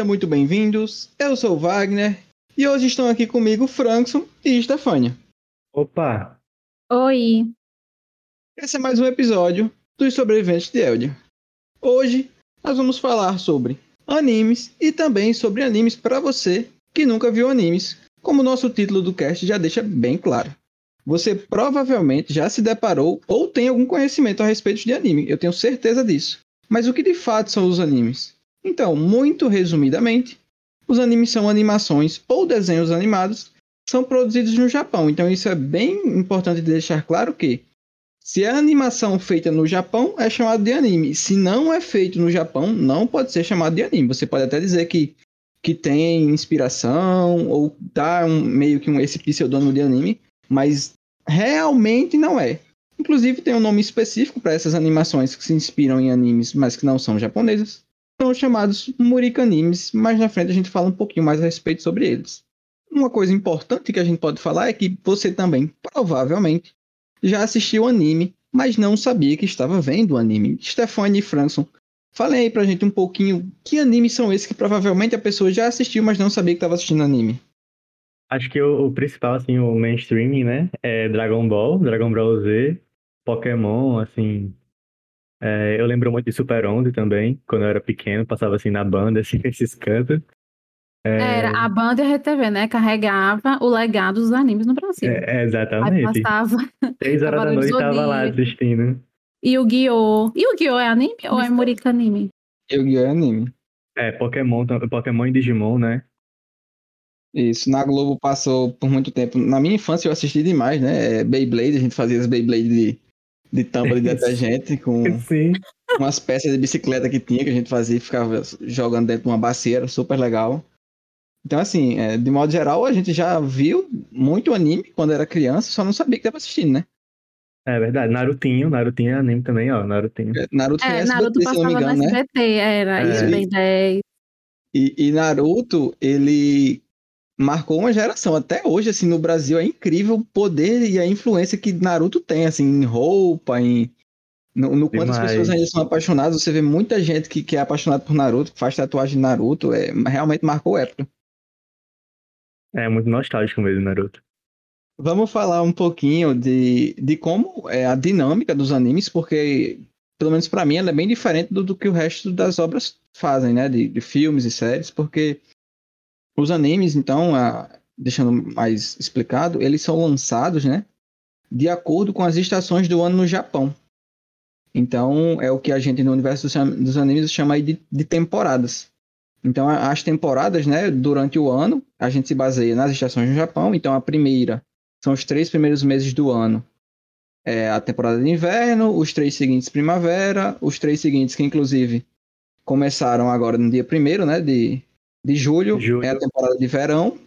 Sejam muito bem-vindos. Eu sou o Wagner e hoje estão aqui comigo Frankson e Stefania. Opa! Oi! Esse é mais um episódio dos sobreviventes de Eldia. Hoje nós vamos falar sobre animes e também sobre animes para você que nunca viu animes, como o nosso título do cast já deixa bem claro. Você provavelmente já se deparou ou tem algum conhecimento a respeito de anime, eu tenho certeza disso. Mas o que de fato são os animes? Então, muito resumidamente, os animes são animações ou desenhos animados são produzidos no Japão. Então, isso é bem importante deixar claro que se é animação feita no Japão, é chamado de anime. Se não é feito no Japão, não pode ser chamado de anime. Você pode até dizer que, que tem inspiração ou dá um, meio que um, esse pseudônimo de anime, mas realmente não é. Inclusive, tem um nome específico para essas animações que se inspiram em animes, mas que não são japonesas são chamados Murica Animes. Mais na frente a gente fala um pouquinho mais a respeito sobre eles. Uma coisa importante que a gente pode falar é que você também, provavelmente, já assistiu anime, mas não sabia que estava vendo anime. Stefanie Franson, falem aí pra gente um pouquinho que animes são esses que provavelmente a pessoa já assistiu, mas não sabia que estava assistindo anime. Acho que o, o, principal, assim, o mainstream, né, é Dragon Ball, Dragon Ball Z, Pokémon, assim, é, eu lembro muito de Super 11 também, quando eu era pequeno, passava assim na banda, assim, esses cantos. É... Era a banda e a RTV, né? Carregava o legado dos animes no Brasil. É, exatamente. Aí passava. Três horas da noite tava lá assistindo. E o Guiô. E o Guiô é anime ou é Murica anime? E o Guiô é anime. É, Pokémon, Pokémon e Digimon, né? Isso, na Globo passou por muito tempo. Na minha infância eu assisti demais, né? Beyblade, a gente fazia as Beyblade de de tampa de detergente com Sim. umas peças de bicicleta que tinha, que a gente fazia e ficava jogando dentro de uma bacia, super legal. Então, assim, é, de modo geral, a gente já viu muito anime quando era criança, só não sabia que estava assistindo, né? É verdade, Narutinho, Narutinho é anime também, ó, Narutinho. É, Naruto é, SBT, Naruto me engano, no SBT, né? era, é. isso, bem 10. E, e Naruto, ele marcou uma geração. Até hoje, assim, no Brasil é incrível o poder e a influência que Naruto tem, assim, em roupa, em. No, no quanto as pessoas ainda são apaixonadas, você vê muita gente que, que é apaixonada por Naruto, que faz tatuagem de Naruto, é, realmente marcou época. É muito nostálgico mesmo, Naruto. Vamos falar um pouquinho de, de como é a dinâmica dos animes, porque, pelo menos para mim, ela é bem diferente do, do que o resto das obras fazem, né? De, de filmes e séries, porque os animes, então, a, deixando mais explicado, eles são lançados, né, de acordo com as estações do ano no Japão. Então, é o que a gente no universo dos animes chama de, de temporadas. Então, as temporadas, né, durante o ano, a gente se baseia nas estações no Japão. Então, a primeira são os três primeiros meses do ano. É a temporada de inverno, os três seguintes primavera, os três seguintes que, inclusive, começaram agora no dia primeiro, né, de, de julho, julho, é a temporada de verão.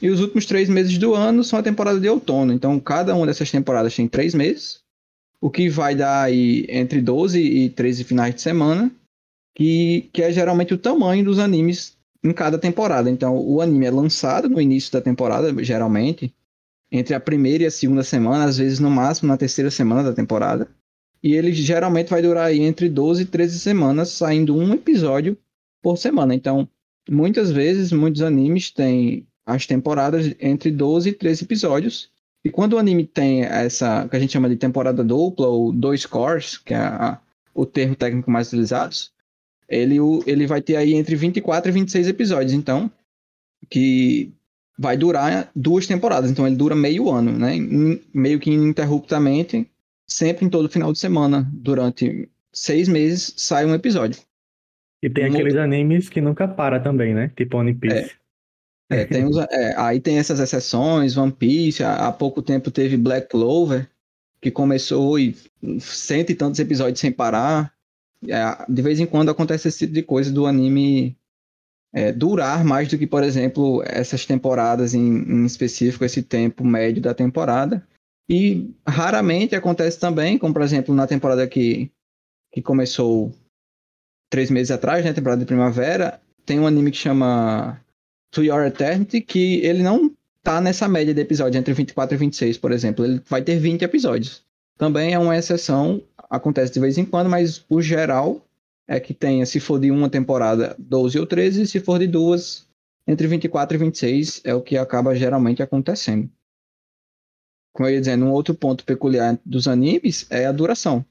E os últimos três meses do ano são a temporada de outono. Então, cada uma dessas temporadas tem três meses, o que vai dar aí entre 12 e 13 finais de semana, que, que é geralmente o tamanho dos animes em cada temporada. Então, o anime é lançado no início da temporada, geralmente, entre a primeira e a segunda semana, às vezes no máximo na terceira semana da temporada. E ele geralmente vai durar aí entre 12 e 13 semanas, saindo um episódio por semana. Então, muitas vezes, muitos animes têm as temporadas entre 12 e 13 episódios. E quando o anime tem essa, que a gente chama de temporada dupla, ou dois cores, que é a, o termo técnico mais utilizado, ele, ele vai ter aí entre 24 e 26 episódios, então, que vai durar duas temporadas. Então, ele dura meio ano, né? Meio que ininterruptamente, sempre em todo final de semana, durante seis meses, sai um episódio. E tem aqueles animes que nunca para também, né? Tipo One Piece. É, é, tem uns, é, aí tem essas exceções, One Piece, há, há, pouco tempo teve Black Clover, que começou e cento e tantos episódios sem parar. É, de vez em quando acontece esse tipo de coisa do anime é, durar mais do que, por exemplo, essas temporadas em, em específico, esse tempo médio da temporada. E raramente acontece também, como por exemplo na temporada que, que começou três meses atrás, né, temporada de primavera, tem um anime que chama To Your Eternity, que ele não tá nessa média de episódios, entre 24 e 26, por exemplo. Ele vai ter 20 episódios. Também é uma exceção, acontece de vez em quando, mas o geral é que tenha, se for de uma temporada, 12 ou 13, se for de duas, entre 24 e 26, é o que acaba geralmente acontecendo. Como eu ia dizendo, um outro ponto peculiar dos animes é a duração.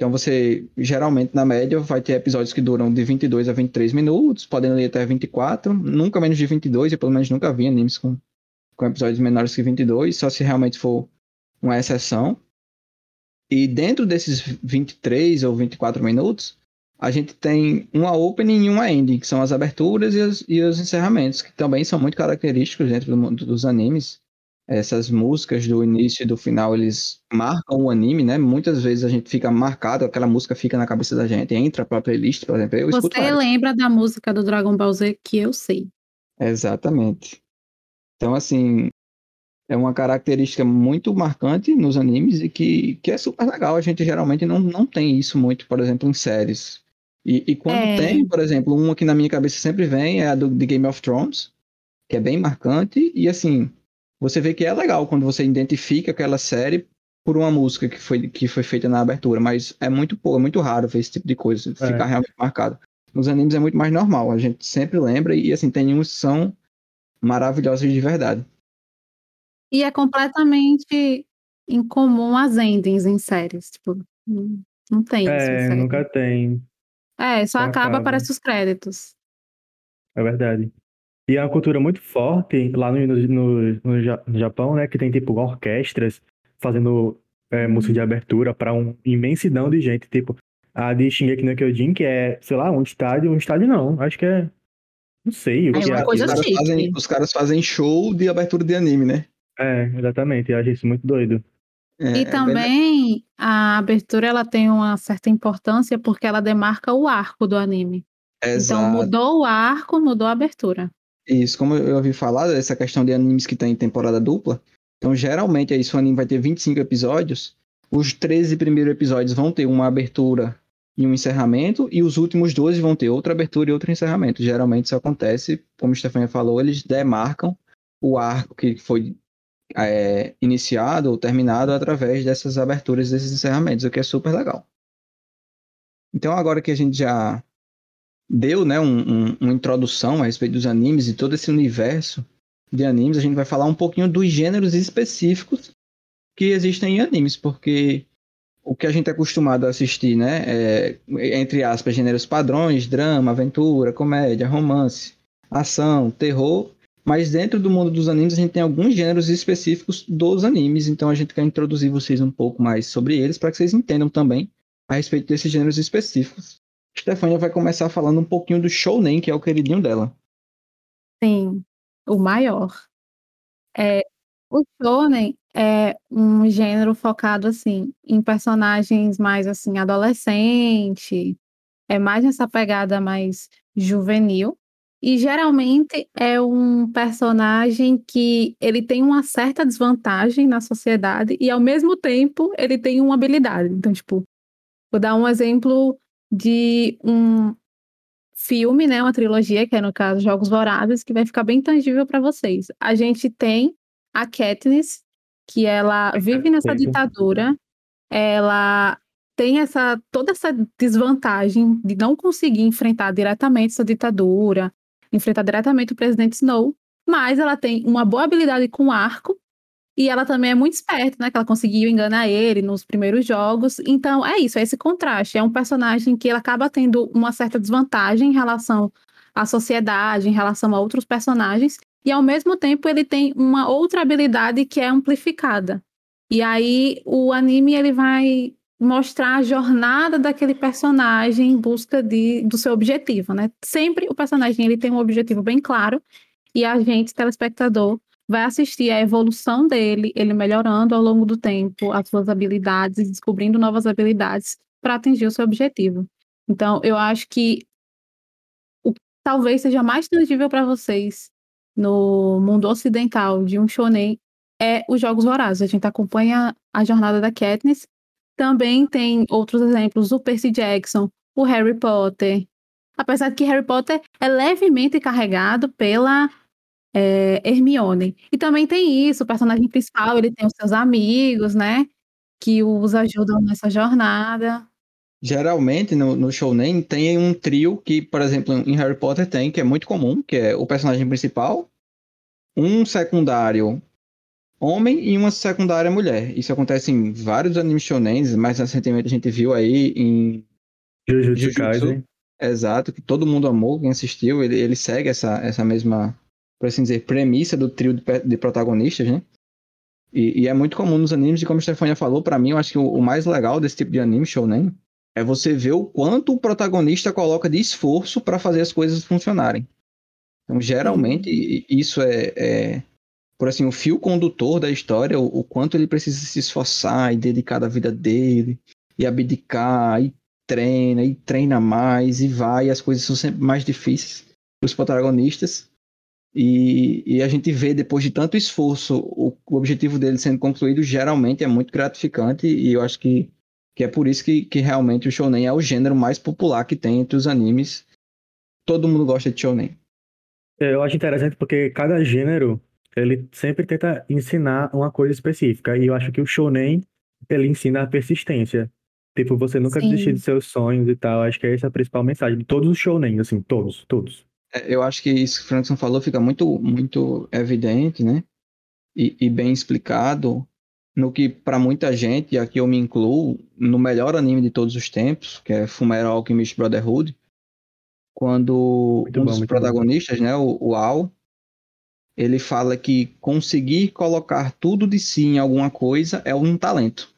Então você, geralmente, na média, vai ter episódios que duram de 22 a 23 minutos, podendo ir até 24, nunca menos de 22, eu pelo menos nunca vi animes com, com episódios menores que 22, só se realmente for uma exceção. E dentro desses 23 ou 24 minutos, a gente tem uma opening e uma ending, que são as aberturas e os, e os encerramentos, que também são muito característicos dentro do mundo dos animes. Essas músicas do início e do final, eles marcam o anime, né? Muitas vezes a gente fica marcado, aquela música fica na cabeça da gente, entra pra playlist, por exemplo. Eu Você lembra da música do Dragon Ball Z que eu sei. Exatamente. Então, assim, é uma característica muito marcante nos animes e que, que é super legal. A gente geralmente não, não tem isso muito, por exemplo, em séries. E, e quando é. tem, por exemplo, uma que na minha cabeça sempre vem é a do de Game of Thrones, que é bem marcante. E assim, você vê que é legal quando você identifica aquela série por uma música que foi, que foi feita na abertura, mas é muito pouco, é muito raro ver esse tipo de coisa, é. ficar realmente marcado. Nos animes é muito mais normal, a gente sempre lembra e assim, tem uns que são maravilhosos de verdade. E é completamente incomum as endings em séries. Tipo, não tem isso. É, nunca tem. É, só, acaba, acaba, aparece os créditos. É verdade. E é uma cultura muito forte lá no, no, no Japão, né? Que tem tipo orquestras fazendo é, música de abertura para uma imensidão de gente. Tipo, a de Shingeki no Kyojin, que é, sei lá, um estádio. Um estádio não, acho que é. Não sei. O é que uma é. coisa os, caras fazem, os caras fazem show de abertura de anime, né? É, exatamente. Eu acho isso muito doido. É, e é também bem... a abertura ela tem uma certa importância porque ela demarca o arco do anime. Então, Exato. Então mudou o arco, mudou a abertura. Isso, como eu ouvi falar dessa questão de animes que tem temporada dupla, então geralmente aí se o anime vai ter 25 episódios, os 13 primeiros episódios vão ter uma abertura e um encerramento, e os últimos 12 vão ter outra abertura e outro encerramento. Geralmente isso acontece, como o Stefania falou, eles demarcam o arco que foi é, iniciado ou terminado através dessas aberturas, desses encerramentos, o que é super legal. Então, agora que a gente já deu né, um, um, uma introdução a respeito dos animes e todo esse universo de animes, a gente vai falar um pouquinho dos gêneros específicos que existem em animes, porque o que a gente é acostumado a assistir, né, é, entre aspas, gêneros padrões, drama, aventura, comédia, romance, ação, terror, mas dentro do mundo dos animes, a gente tem alguns gêneros específicos dos animes, então a gente quer introduzir vocês um pouco mais sobre eles para que vocês entendam também a respeito desses gêneros específicos. Stefania vai começar falando um pouquinho do Shounen, que é o queridinho dela. Sim, o maior. É, o Shounen é um gênero focado assim em personagens mais assim adolescente, é mais nessa pegada mais juvenil. E geralmente é um personagem que ele tem uma certa desvantagem na sociedade e ao mesmo tempo ele tem uma habilidade. Então, tipo, vou dar um exemplo de um filme, né, uma trilogia, que é no caso Jogos Vorazes, que vai ficar bem tangível para vocês. A gente tem a Katniss, que ela vive nessa ditadura, ela tem essa toda essa desvantagem de não conseguir enfrentar diretamente essa ditadura, enfrentar diretamente o presidente Snow, mas ela tem uma boa habilidade com arco e ela também é muito esperta, né? Que ela conseguiu enganar ele nos primeiros jogos. Então, é isso, é esse contraste. É um personagem que ela acaba tendo uma certa desvantagem em relação à sociedade, em relação a outros personagens, e ao mesmo tempo ele tem uma outra habilidade que é amplificada. E aí o anime ele vai mostrar a jornada daquele personagem em busca de, do seu objetivo, né? Sempre o personagem ele tem um objetivo bem claro e a gente, telespectador, vai assistir a evolução dele, ele melhorando ao longo do tempo as suas habilidades, descobrindo novas habilidades para atingir o seu objetivo. Então, eu acho que o que talvez seja mais tangível para vocês no mundo ocidental de um shonen é os Jogos Vorazes. A gente acompanha a jornada da Katniss também tem outros exemplos, o Percy Jackson, o Harry Potter. Apesar de que Harry Potter é levemente carregado pela é, Hermione. E também tem isso, o personagem principal, ele tem os seus amigos, né? Que os ajudam nessa jornada. geralmente no, no shounen tem um trio que, por exemplo, em Harry Potter tem, que é muito comum, que é o personagem principal, um secundário homem e uma secundária mulher. Isso acontece em vários animes shonen, mais recentemente a gente viu aí em Jujutsu Kaisen. Exato, que todo mundo amou, quem assistiu, ele, ele segue essa, essa mesma, por assim dizer, premissa do trio de, de protagonistas, né? E, e, é muito comum nos animes, e como a Stefania falou, para mim, eu acho que o, o, mais legal desse tipo de anime, shounen, é você ver o quanto o protagonista coloca de esforço para fazer as coisas funcionarem. Então, geralmente, isso é, é, por assim, o fio condutor da história, o, o, quanto ele precisa se esforçar e dedicar da vida dele, e abdicar, e treina, e treina mais, e vai, e as coisas são sempre mais difíceis para os protagonistas. E, e, a gente vê, depois de tanto esforço, o, o, objetivo dele sendo concluído geralmente é muito gratificante. E eu acho que, que é por isso que, que realmente o Shonen é o gênero mais popular que tem entre os animes. Todo mundo gosta de Shonen. É, eu acho interessante porque cada gênero ele sempre tenta ensinar uma coisa específica. E eu acho que o Shonen ele ensina a persistência. Tipo, você nunca Sim. desistir de seus sonhos e tal. Acho que essa é a principal mensagem de todos os Shonen, assim, todos, todos. É, eu acho que isso que o Frankson falou fica muito, muito evidente, né? E, e bem explicado no que para muita gente, e aqui eu me incluo, no melhor anime de todos os tempos, que é Fullmetal Alchemist Brotherhood, quando muito um bom, dos protagonistas, bom. né, o, o Al, ele fala que conseguir colocar tudo de si em alguma coisa é um talento.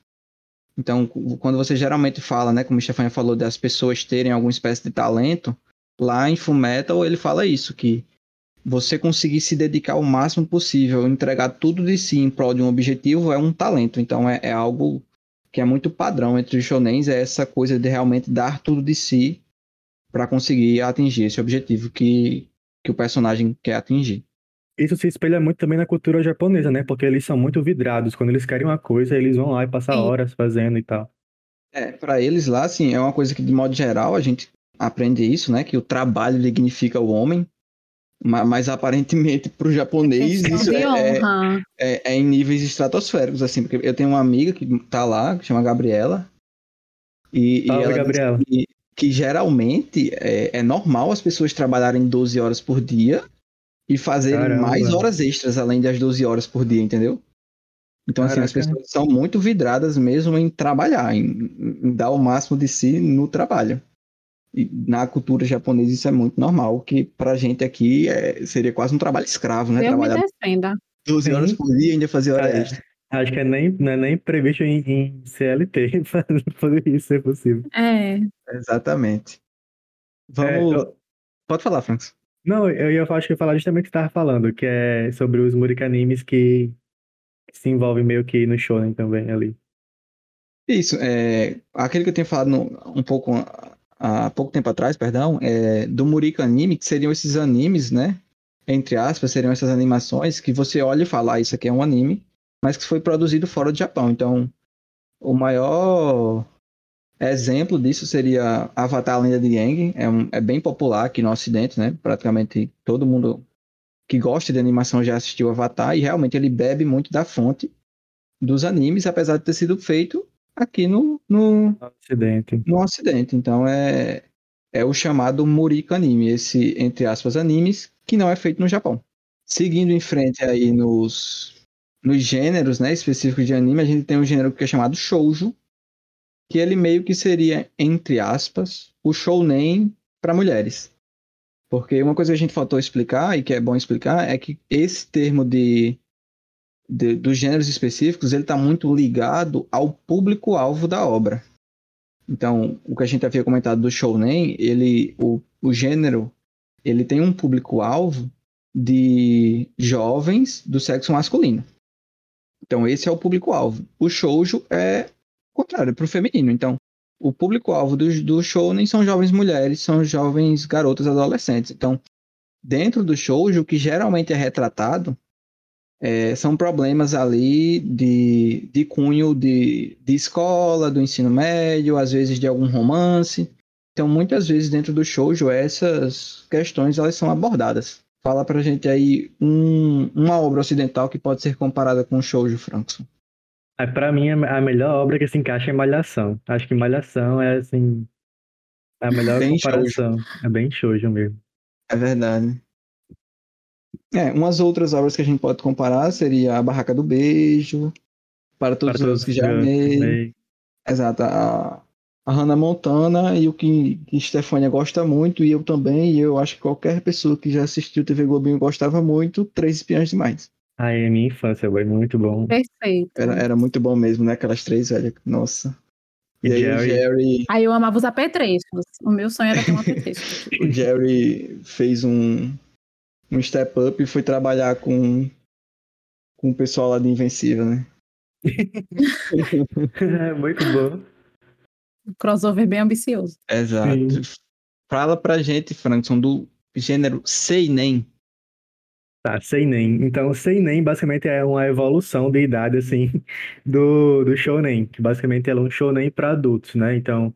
Então, quando você geralmente fala, né, como o Stefania falou, das pessoas terem alguma espécie de talento, Lá em Fullmetal ele fala isso, que você conseguir se dedicar o máximo possível, entregar tudo de si em prol de um objetivo é um talento. Então é, é algo que é muito padrão entre os shonens, é essa coisa de realmente dar tudo de si para conseguir atingir esse objetivo que, que o personagem quer atingir. Isso se espelha muito também na cultura japonesa, né? Porque eles são muito vidrados. Quando eles querem uma coisa, eles vão lá e passam horas fazendo e tal. É, para eles lá, assim, é uma coisa que, de modo geral, a gente aprende isso, né? Que o trabalho dignifica o homem. Mas aparentemente para o japonês isso é, é, é, é, em níveis estratosféricos, assim, porque eu tenho uma amiga que tá lá, que chama Gabriela. E, Fala, e ela Gabriela. Que, que, geralmente é, é, normal as pessoas trabalharem 12 horas por dia e fazerem Caramba. mais horas extras além das 12 horas por dia, entendeu? Então, Caraca. assim, as pessoas são muito vidradas mesmo em trabalhar, em, em dar o máximo de si no trabalho na cultura japonesa isso é muito normal, que pra gente aqui é, seria quase um trabalho escravo, né? Eu Trabalhar me defenda. 12 horas por dia e ainda fazer hora é, extra. Acho que é nem, não é nem previsto em, em CLT fazer isso ser possível. É. Exatamente. Vamos. É, eu... Pode falar, Francis. Não, eu ia acho que ia falar justamente o que você estava falando, que é sobre os murikanimes que, que se envolvem meio que no shonen também ali. Isso, é, aquele que eu tenho falado no, um pouco há pouco tempo atrás, perdão, é, do Murika Anime, que seriam esses animes, né? Entre aspas, seriam essas animações que você olha e fala, ah, isso aqui é um anime, mas que foi produzido fora do Japão. Então, o maior exemplo disso seria Avatar Lenda de Aang, é, um, é bem popular aqui no Ocidente, né? Praticamente todo mundo que gosta de animação já assistiu Avatar, e realmente ele bebe muito da fonte dos animes, apesar de ter sido feito aqui no, no, Ocidente. No Ocidente. Então é, é o chamado Murika anime, esse, entre aspas, animes, que não é feito no Japão. Seguindo em frente aí nos, nos gêneros né, específicos de anime, a gente tem um gênero que é chamado shoujo, que ele meio que seria, entre aspas, o shounen para mulheres. Porque uma coisa que a gente faltou explicar, e que é bom explicar, é que esse termo de de, dos gêneros específicos, ele está muito ligado ao público-alvo da obra. Então, o que a gente havia comentado do shounen, ele, o, o gênero, ele tem um público-alvo de jovens do sexo masculino. Então, esse é o público-alvo. O shoujo é o contrário, é para o feminino. Então, o público-alvo do, do shounen são jovens mulheres, são jovens garotas adolescentes. Então, dentro do shoujo, o que geralmente é retratado é, são problemas ali de, de cunho de, de escola, do ensino médio, às vezes de algum romance. Então, muitas vezes dentro do shoujo, essas questões elas são abordadas. Fala pra gente aí um, uma obra ocidental que pode ser comparada com o shoujo, Frankson. Aí, pra mim, a melhor obra que se encaixa é Malhação. Acho que Malhação é, assim, a melhor Bem comparação. É bem shoujo mesmo. É verdade. É, umas outras obras que a gente pode comparar seria A Barraca do Beijo, Para Todos Para os todos que já amei. Exato, a, a Hannah Montana e o que, que Stefania gosta muito, e eu também, e eu acho que qualquer pessoa que já assistiu TV Globinho gostava muito, Três Espiãs Demais. Ai, é minha infância, foi muito bom. Perfeito. Era, era muito bom mesmo, né? Aquelas três velhas, nossa. E, E aí Jerry? o Jerry, Aí eu amava os apetrechos. O meu sonho era ter um apetrecho. o Jerry fez um, um step up e foi trabalhar com, com o pessoal lá de Invencível, né? muito bom. Um crossover bem ambicioso. Exato. Fala pra gente, Frankson, do gênero Seinen. Tá, Seinen. Então, Seinen basicamente é uma evolução de idade, assim, do, do Shounen, que basicamente é um Shounen para adultos, né? Então,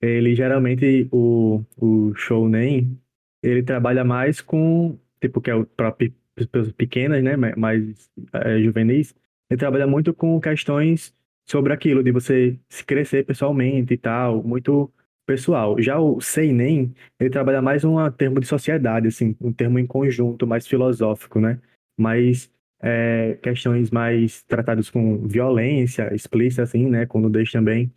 ele geralmente, o, o Shounen, ele trabalha mais com, tipo, que é próprio pessoas pequenas, né? ma- Mais eh, juvenis. Ele trabalha muito com questões sobre aquilo, de você se crescer pessoalmente e tal, muito pessoal. Já o Seinen, ele trabalha mais um termo de sociedade, assim, um termo em conjunto, mais filosófico, né? Mais é, questões mais tratadas com violência explícita, assim, né? Com nudez também.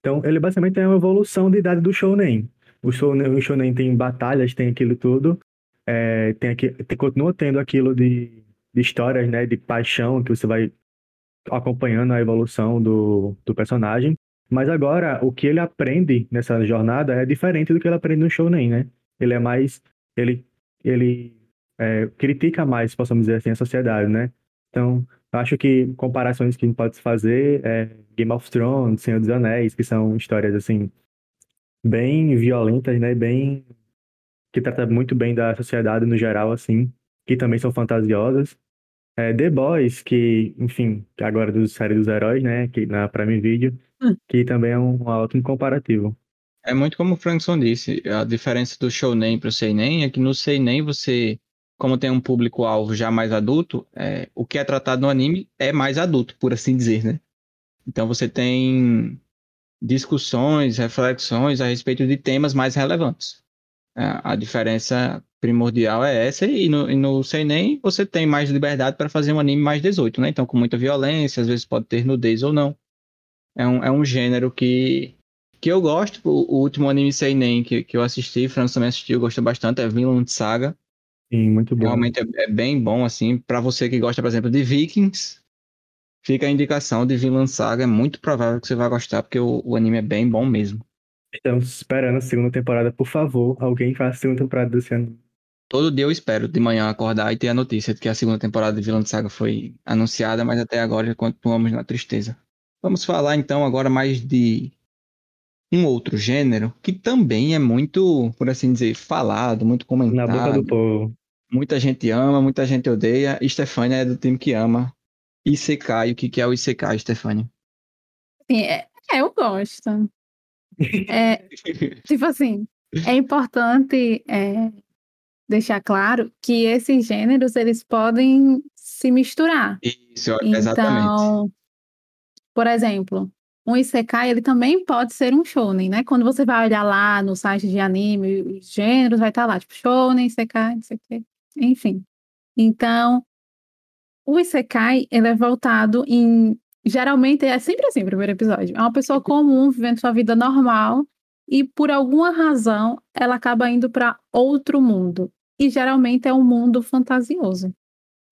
Então, ele basicamente é uma evolução da idade do Shounen. O Shounen, o Shounen tem batalhas, tem aquilo tudo, é, tem aqui, tem- continua tendo aquilo de, de histórias, né? De paixão, que você vai acompanhando a evolução do, do personagem. Mas agora, o que ele aprende nessa jornada é diferente do que ele aprende no Shounen, né? Ele é mais. Ele, ele é, critica mais, possamos dizer assim, a sociedade, né? Então, acho que comparações que a gente pode fazer é Game of Thrones, Senhor dos Anéis, que são histórias, assim, bem violentas, né? Bem. Que trata muito bem da sociedade no geral, assim, que também são fantasiosas. É, The Boys, que, enfim, agora é do série dos heróis, né? Que na Prime Video, Hum. que também é um ótimo comparativo. É muito como o Frankson disse, a diferença do Shounen pro Seinen é que no Seinen você, como tem um público-alvo já mais adulto, é, o que é tratado no anime é mais adulto, por assim dizer, né? Então você tem discussões, reflexões a respeito de temas mais relevantes. A, a diferença primordial é essa, e no, e no Seinen você tem mais liberdade para fazer um anime mais 18, né? Então com muita violência, às vezes pode ter nudez ou não. É um, é um gênero que que eu gosto, o, o último anime Seinen que, que eu assisti, Franz também assistiu, gostou bastante, é Vinland Saga. Sim, muito bom. Realmente é, é bem bom, assim, para você que gosta, por exemplo, de Vikings, fica a indicação de Vinland Saga, é muito provável que você vai gostar, porque o, o anime é bem bom mesmo. Estamos esperando a segunda temporada, por favor. Alguém faça a segunda temporada desse ano. Todo dia eu espero de manhã acordar e ter a notícia de que a segunda temporada de Vinland Saga foi anunciada, mas até agora continuamos na tristeza. Vamos falar então agora mais de um outro gênero que também é muito, por assim dizer, falado, muito Na comentado. boca do povo. Muita gente ama, muita gente odeia. Stefania é do time que ama. Isekai, o que é o Isekai, Stefania? Sim, é, é, eu gosto. É, tipo assim, é importante é, deixar claro que esses gêneros eles podem se misturar. Isso, exatamente. Então, por exemplo, um Isekai, ele também pode ser um shonen, né? Quando você vai olhar lá no site de anime, os gêneros, vai estar lá, tipo, shonen, Isekai, não sei o quê. Enfim. Então, o Isekai, ele é voltado em... Geralmente, é sempre assim, o primeiro episódio. É uma pessoa comum, vivendo sua vida normal, e por alguma razão, ela acaba indo para outro mundo. E geralmente é um mundo fantasioso.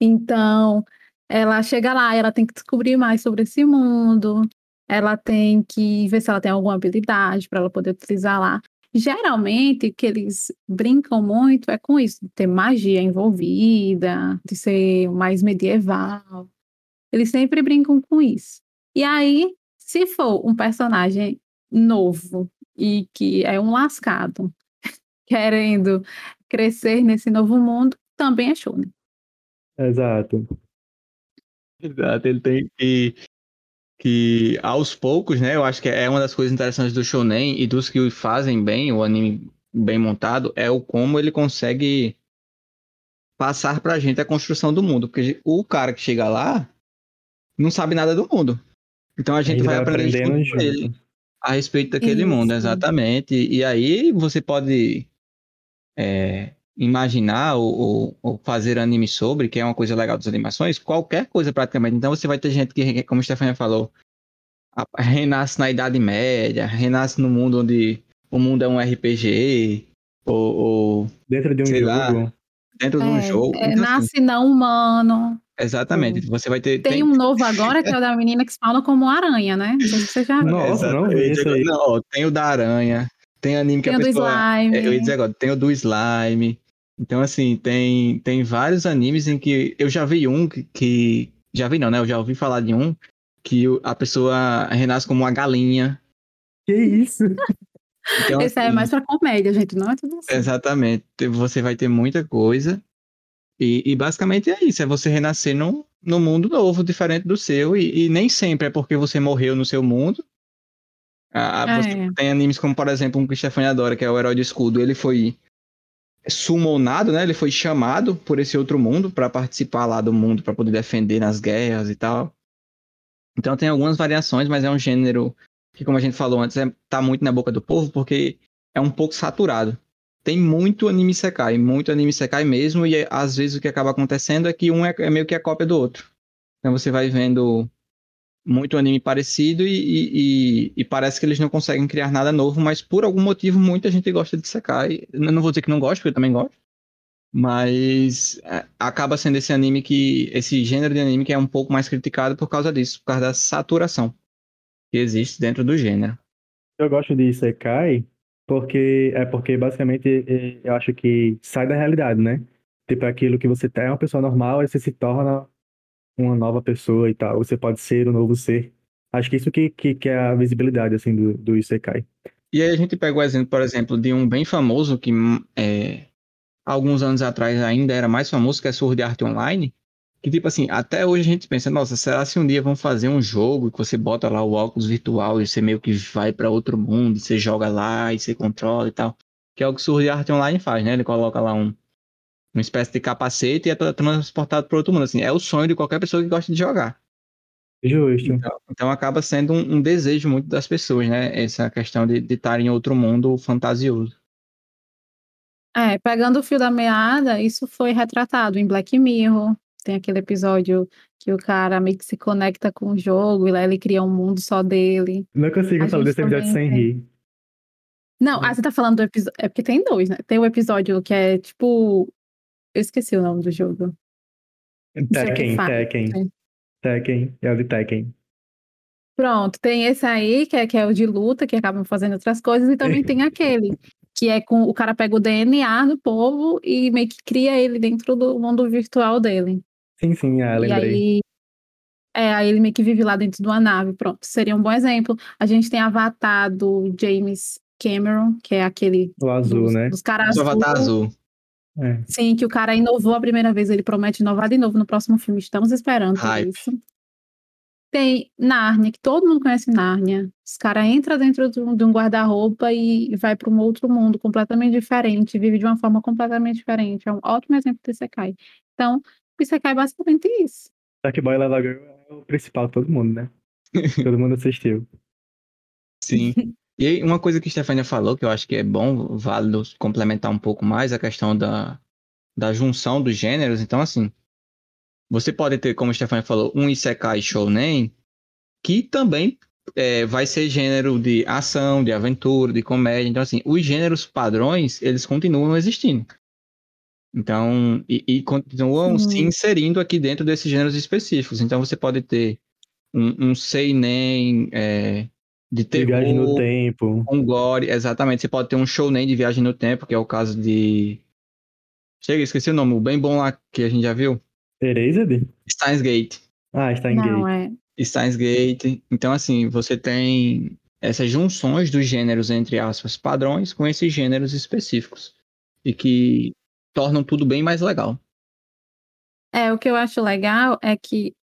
Então, ela chega lá, ela tem que descobrir mais sobre esse mundo, ela tem que ver se ela tem alguma habilidade para ela poder utilizar lá. Geralmente, o que eles brincam muito é com isso, de ter magia envolvida, de ser mais medieval. Eles sempre brincam com isso. E aí, se for um personagem novo e que é um lascado, querendo crescer nesse novo mundo, também é show, né? Exato. Exato, ele tem que, que aos poucos, né? Eu acho que é uma das coisas interessantes do Shonen e dos que fazem bem o anime bem montado é o como ele consegue passar pra gente a construção do mundo, porque o cara que chega lá não sabe nada do mundo. Então a gente, gente vai, vai aprender aprendendo junto ele a respeito daquele mundo, Isso. exatamente. E aí você pode é, imaginar ou, ou- ou fazer anime sobre, que é uma coisa legal das animações, qualquer coisa praticamente. Então você vai ter gente que, como a Stefania falou, a- renasce na Idade Média, renasce no mundo onde o mundo é um RPG, ou, ou Dentro de um Sei lá. jogo. dentro de um É, jogo. é, Então, assim, nasce não humano. Exatamente. Você vai ter. Tem um novo agora que é o da menina que spawna como aranha, né? Não sei se você já viu. Nossa, não vi Exatamente. isso aí. Não, tem o da aranha, tem anime que Tem a o do pessoa. slime. É, eu ia dizer agora, tem o do slime. Então, assim, tem, tem vários animes em que. Eu já vi um que. que- já vi não, né? Eu já ouvi falar de um que a pessoa renasce como uma galinha. Que isso? Então, Esse aí é assim, mais pra comédia, gente. Não é tudo assim. Exatamente. Você vai ter muita coisa. E, e basicamente é isso: é você renascer num, num mundo novo, diferente do seu. E, e nem sempre é porque você morreu no seu mundo. Ah, você É. tem animes como, por exemplo, um que Stefania adora, que é o Herói de Escudo. Ele foi summonado, né? Ele foi chamado por esse outro mundo para participar lá do mundo, para poder defender nas guerras e tal. Então tem algumas variações, mas é um gênero que, como a gente falou antes, é, tá muito na boca do povo, porque é um pouco saturado. Tem muito anime Sekai, muito anime Sekai mesmo, e às vezes o que acaba acontecendo é que um é, é meio que a cópia do outro. Então você vai vendo muito anime parecido e, e- e- e parece que eles não conseguem criar nada novo, mas por algum motivo muita gente gosta de Sekai. Não vou dizer que não gosta, porque eu também gosto. Mas é, acaba sendo esse anime que. esse gênero de anime que é um pouco mais criticado por causa disso, por causa da saturação que existe dentro do gênero. Eu gosto de Isekai porque é porque basicamente eu acho que sai da realidade, né? Tipo, aquilo que você é uma pessoa normal e você se torna uma nova pessoa e tal. Você pode ser um novo ser. Acho que isso que, que, que é a visibilidade, assim, do, do Isekai. E aí a gente pega o exemplo, por exemplo, de um bem famoso que é, alguns anos atrás ainda era mais famoso, que é Sword Art Online. Que tipo assim, até hoje a gente pensa, nossa, será se um dia vão fazer um jogo que você bota lá o óculos virtual e você meio que vai para outro mundo, você joga lá e você controla e tal. Que é o que o Sword Art Online faz, né? Ele coloca lá um uma espécie de capacete e é tra- transportado para outro mundo. Assim, é o sonho de qualquer pessoa que gosta de jogar. Justo. Então, então acaba sendo um, um desejo muito das pessoas, né? Essa questão de de estar em outro mundo fantasioso. É, pegando o fio da meada, isso foi retratado em Black Mirror. Tem aquele episódio que o cara meio que se conecta com o jogo e lá ele cria um mundo só dele. Não consigo A falar desse episódio sem rir. Não, ah, você tá falando do episódio. É porque tem dois, né? Tem o episódio que é tipo. Eu esqueci o nome do jogo. Tekken. Tekken. Tekken, é o de Tekken. Pronto, tem esse aí, que é, que é o de luta, que acabam fazendo outras coisas, e também tem aquele, que é com o cara pega o DNA do povo e meio que cria ele dentro do mundo virtual dele. Sim, sim, ah, E lembrei. aí, é, aí ele meio que vive lá dentro de uma nave. Pronto, seria um bom exemplo. A gente tem Avatar do James Cameron, que é aquele O azul, dos, né? dos caras O Avatar azul. É. Sim, que o cara inovou a primeira vez, ele promete inovar de novo no próximo filme. Estamos esperando por Hype. isso. Tem Nárnia, que todo mundo conhece Nárnia. Os caras entram dentro de um um guarda-roupa e vai para um outro mundo completamente diferente, vive de uma forma completamente diferente. É um ótimo exemplo de Isekai. Então, Isekai é basicamente isso. Dark Boy Lava Girl é o principal de todo mundo, né? Todo mundo assistiu. Sim. E aí, uma coisa que a Stefania falou, que eu acho que é bom, válido complementar um pouco mais, a questão da, da junção dos gêneros. Então, assim, você pode ter, como a Stefania falou, um Isekai Shounen, que também é, vai ser gênero de ação, de aventura, de comédia. Então, assim, os gêneros padrões, eles continuam existindo. Então, e, e continuam Sim. se inserindo aqui dentro desses gêneros específicos. Então, você pode ter um, um Seinen é, de terror, Viagem no Tempo. um gore, exatamente. Você pode ter um shounen de viagem no tempo, que é o caso de... Chega, esqueci o nome, o bem bom lá que a gente já viu. Erased? Steins Gate. Ah, está em Não, é. Steins Gate. Então, assim, você tem essas junções dos gêneros, entre aspas, padrões, com esses gêneros específicos. E que tornam tudo bem mais legal. É, o que eu acho legal é que,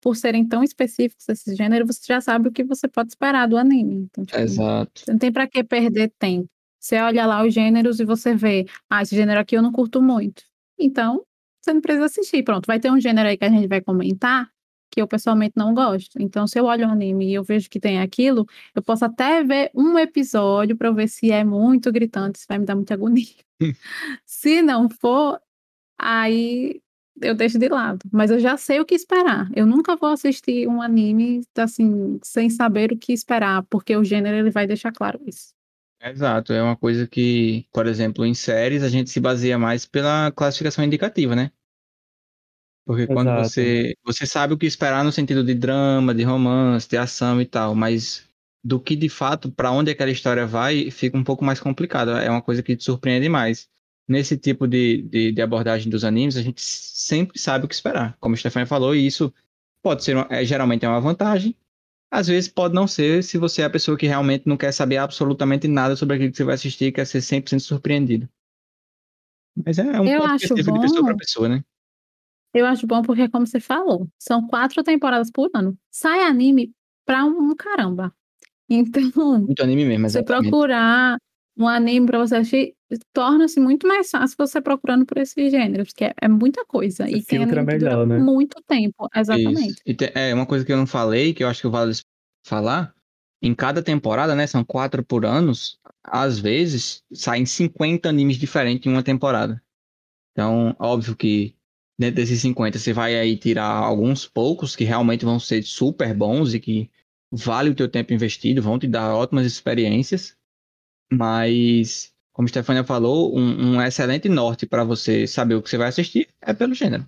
por serem tão específicos esses gêneros, você já sabe o que você pode esperar do anime. Então, tipo, Exato. Você não tem pra que perder tempo. Você olha lá os gêneros e você vê, ah, esse gênero aqui eu não curto muito. Então, você não precisa assistir. Pronto, vai ter um gênero aí que a gente vai comentar, que eu pessoalmente não gosto. Então, se eu olho um anime e eu vejo que tem aquilo, eu posso até ver um episódio para ver se é muito gritante, se vai me dar muita agonia. se não for, aí eu deixo de lado. Mas eu já sei o que esperar. Eu nunca vou assistir um anime assim sem saber o que esperar, porque o gênero ele vai deixar claro isso. Exato, é uma coisa que, por exemplo, em séries a gente se baseia mais pela classificação indicativa, né? Porque quando Exato. você você sabe o que esperar no sentido de drama, de romance, de ação e tal, mas do que de fato, para onde aquela história vai, fica um pouco mais complicado. É uma coisa que te surpreende mais. Nesse tipo de, de, de abordagem dos animes, a gente sempre sabe o que esperar. Como o Stefania falou, e isso pode ser, uma- é, geralmente é uma vantagem, às vezes pode não ser se você é a pessoa que realmente não quer saber absolutamente nada sobre aquilo que você vai assistir e quer ser 100% surpreendido. Mas é um Eu ponto acho específico de pessoa para pessoa, né? Eu acho bom porque, como você falou, são quatro temporadas por ano. Sai anime pra um caramba. Então, Muito anime mesmo, você procurar um anime pra você assistir, torna-se muito mais fácil você procurando por esse gênero, porque é, é muita coisa. E tem anime melhor, né? muito tempo. Exatamente. Isso. E te- é uma coisa que eu não falei, que eu acho que vale falar. Em cada temporada, né? São quatro por anos. Às vezes saem 50 animes diferentes em uma temporada. Então, óbvio que dentro desses 50 você vai aí tirar alguns poucos que realmente vão ser super bons e que vale o teu tempo investido, vão te dar ótimas experiências. Mas, como a Stefania falou, um, um excelente norte para você saber o que você vai assistir é pelo gênero.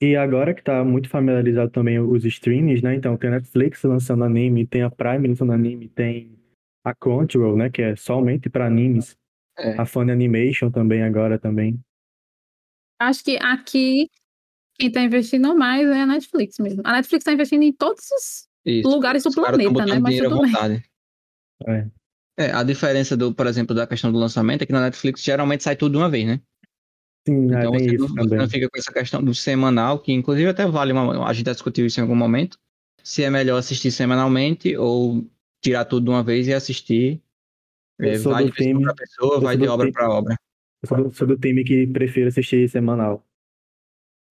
E agora que tá muito familiarizado também os streams, né? Então tem a Netflix lançando anime, tem a Prime lançando anime, tem a Crunchyroll, né? Que é somente para animes. É. A Funny Animation também agora também. Acho que aqui quem tá investindo mais é a Netflix mesmo. A Netflix tá investindo em todos os Isso. lugares do Os planeta, né? Mas tudo bem. É. É, a diferença do, por exemplo, da questão do lançamento é que na Netflix geralmente sai tudo de uma vez, né? Sim, é, Então tem você, isso não, você também. não fica com essa questão do semanal, que inclusive até vale uma. A gente já discutiu isso em algum momento. Se é melhor assistir semanalmente ou tirar tudo de uma vez e assistir. É, vai de pessoa para pessoa, vai de obra para obra. Eu do, sou do time que prefiro assistir semanal.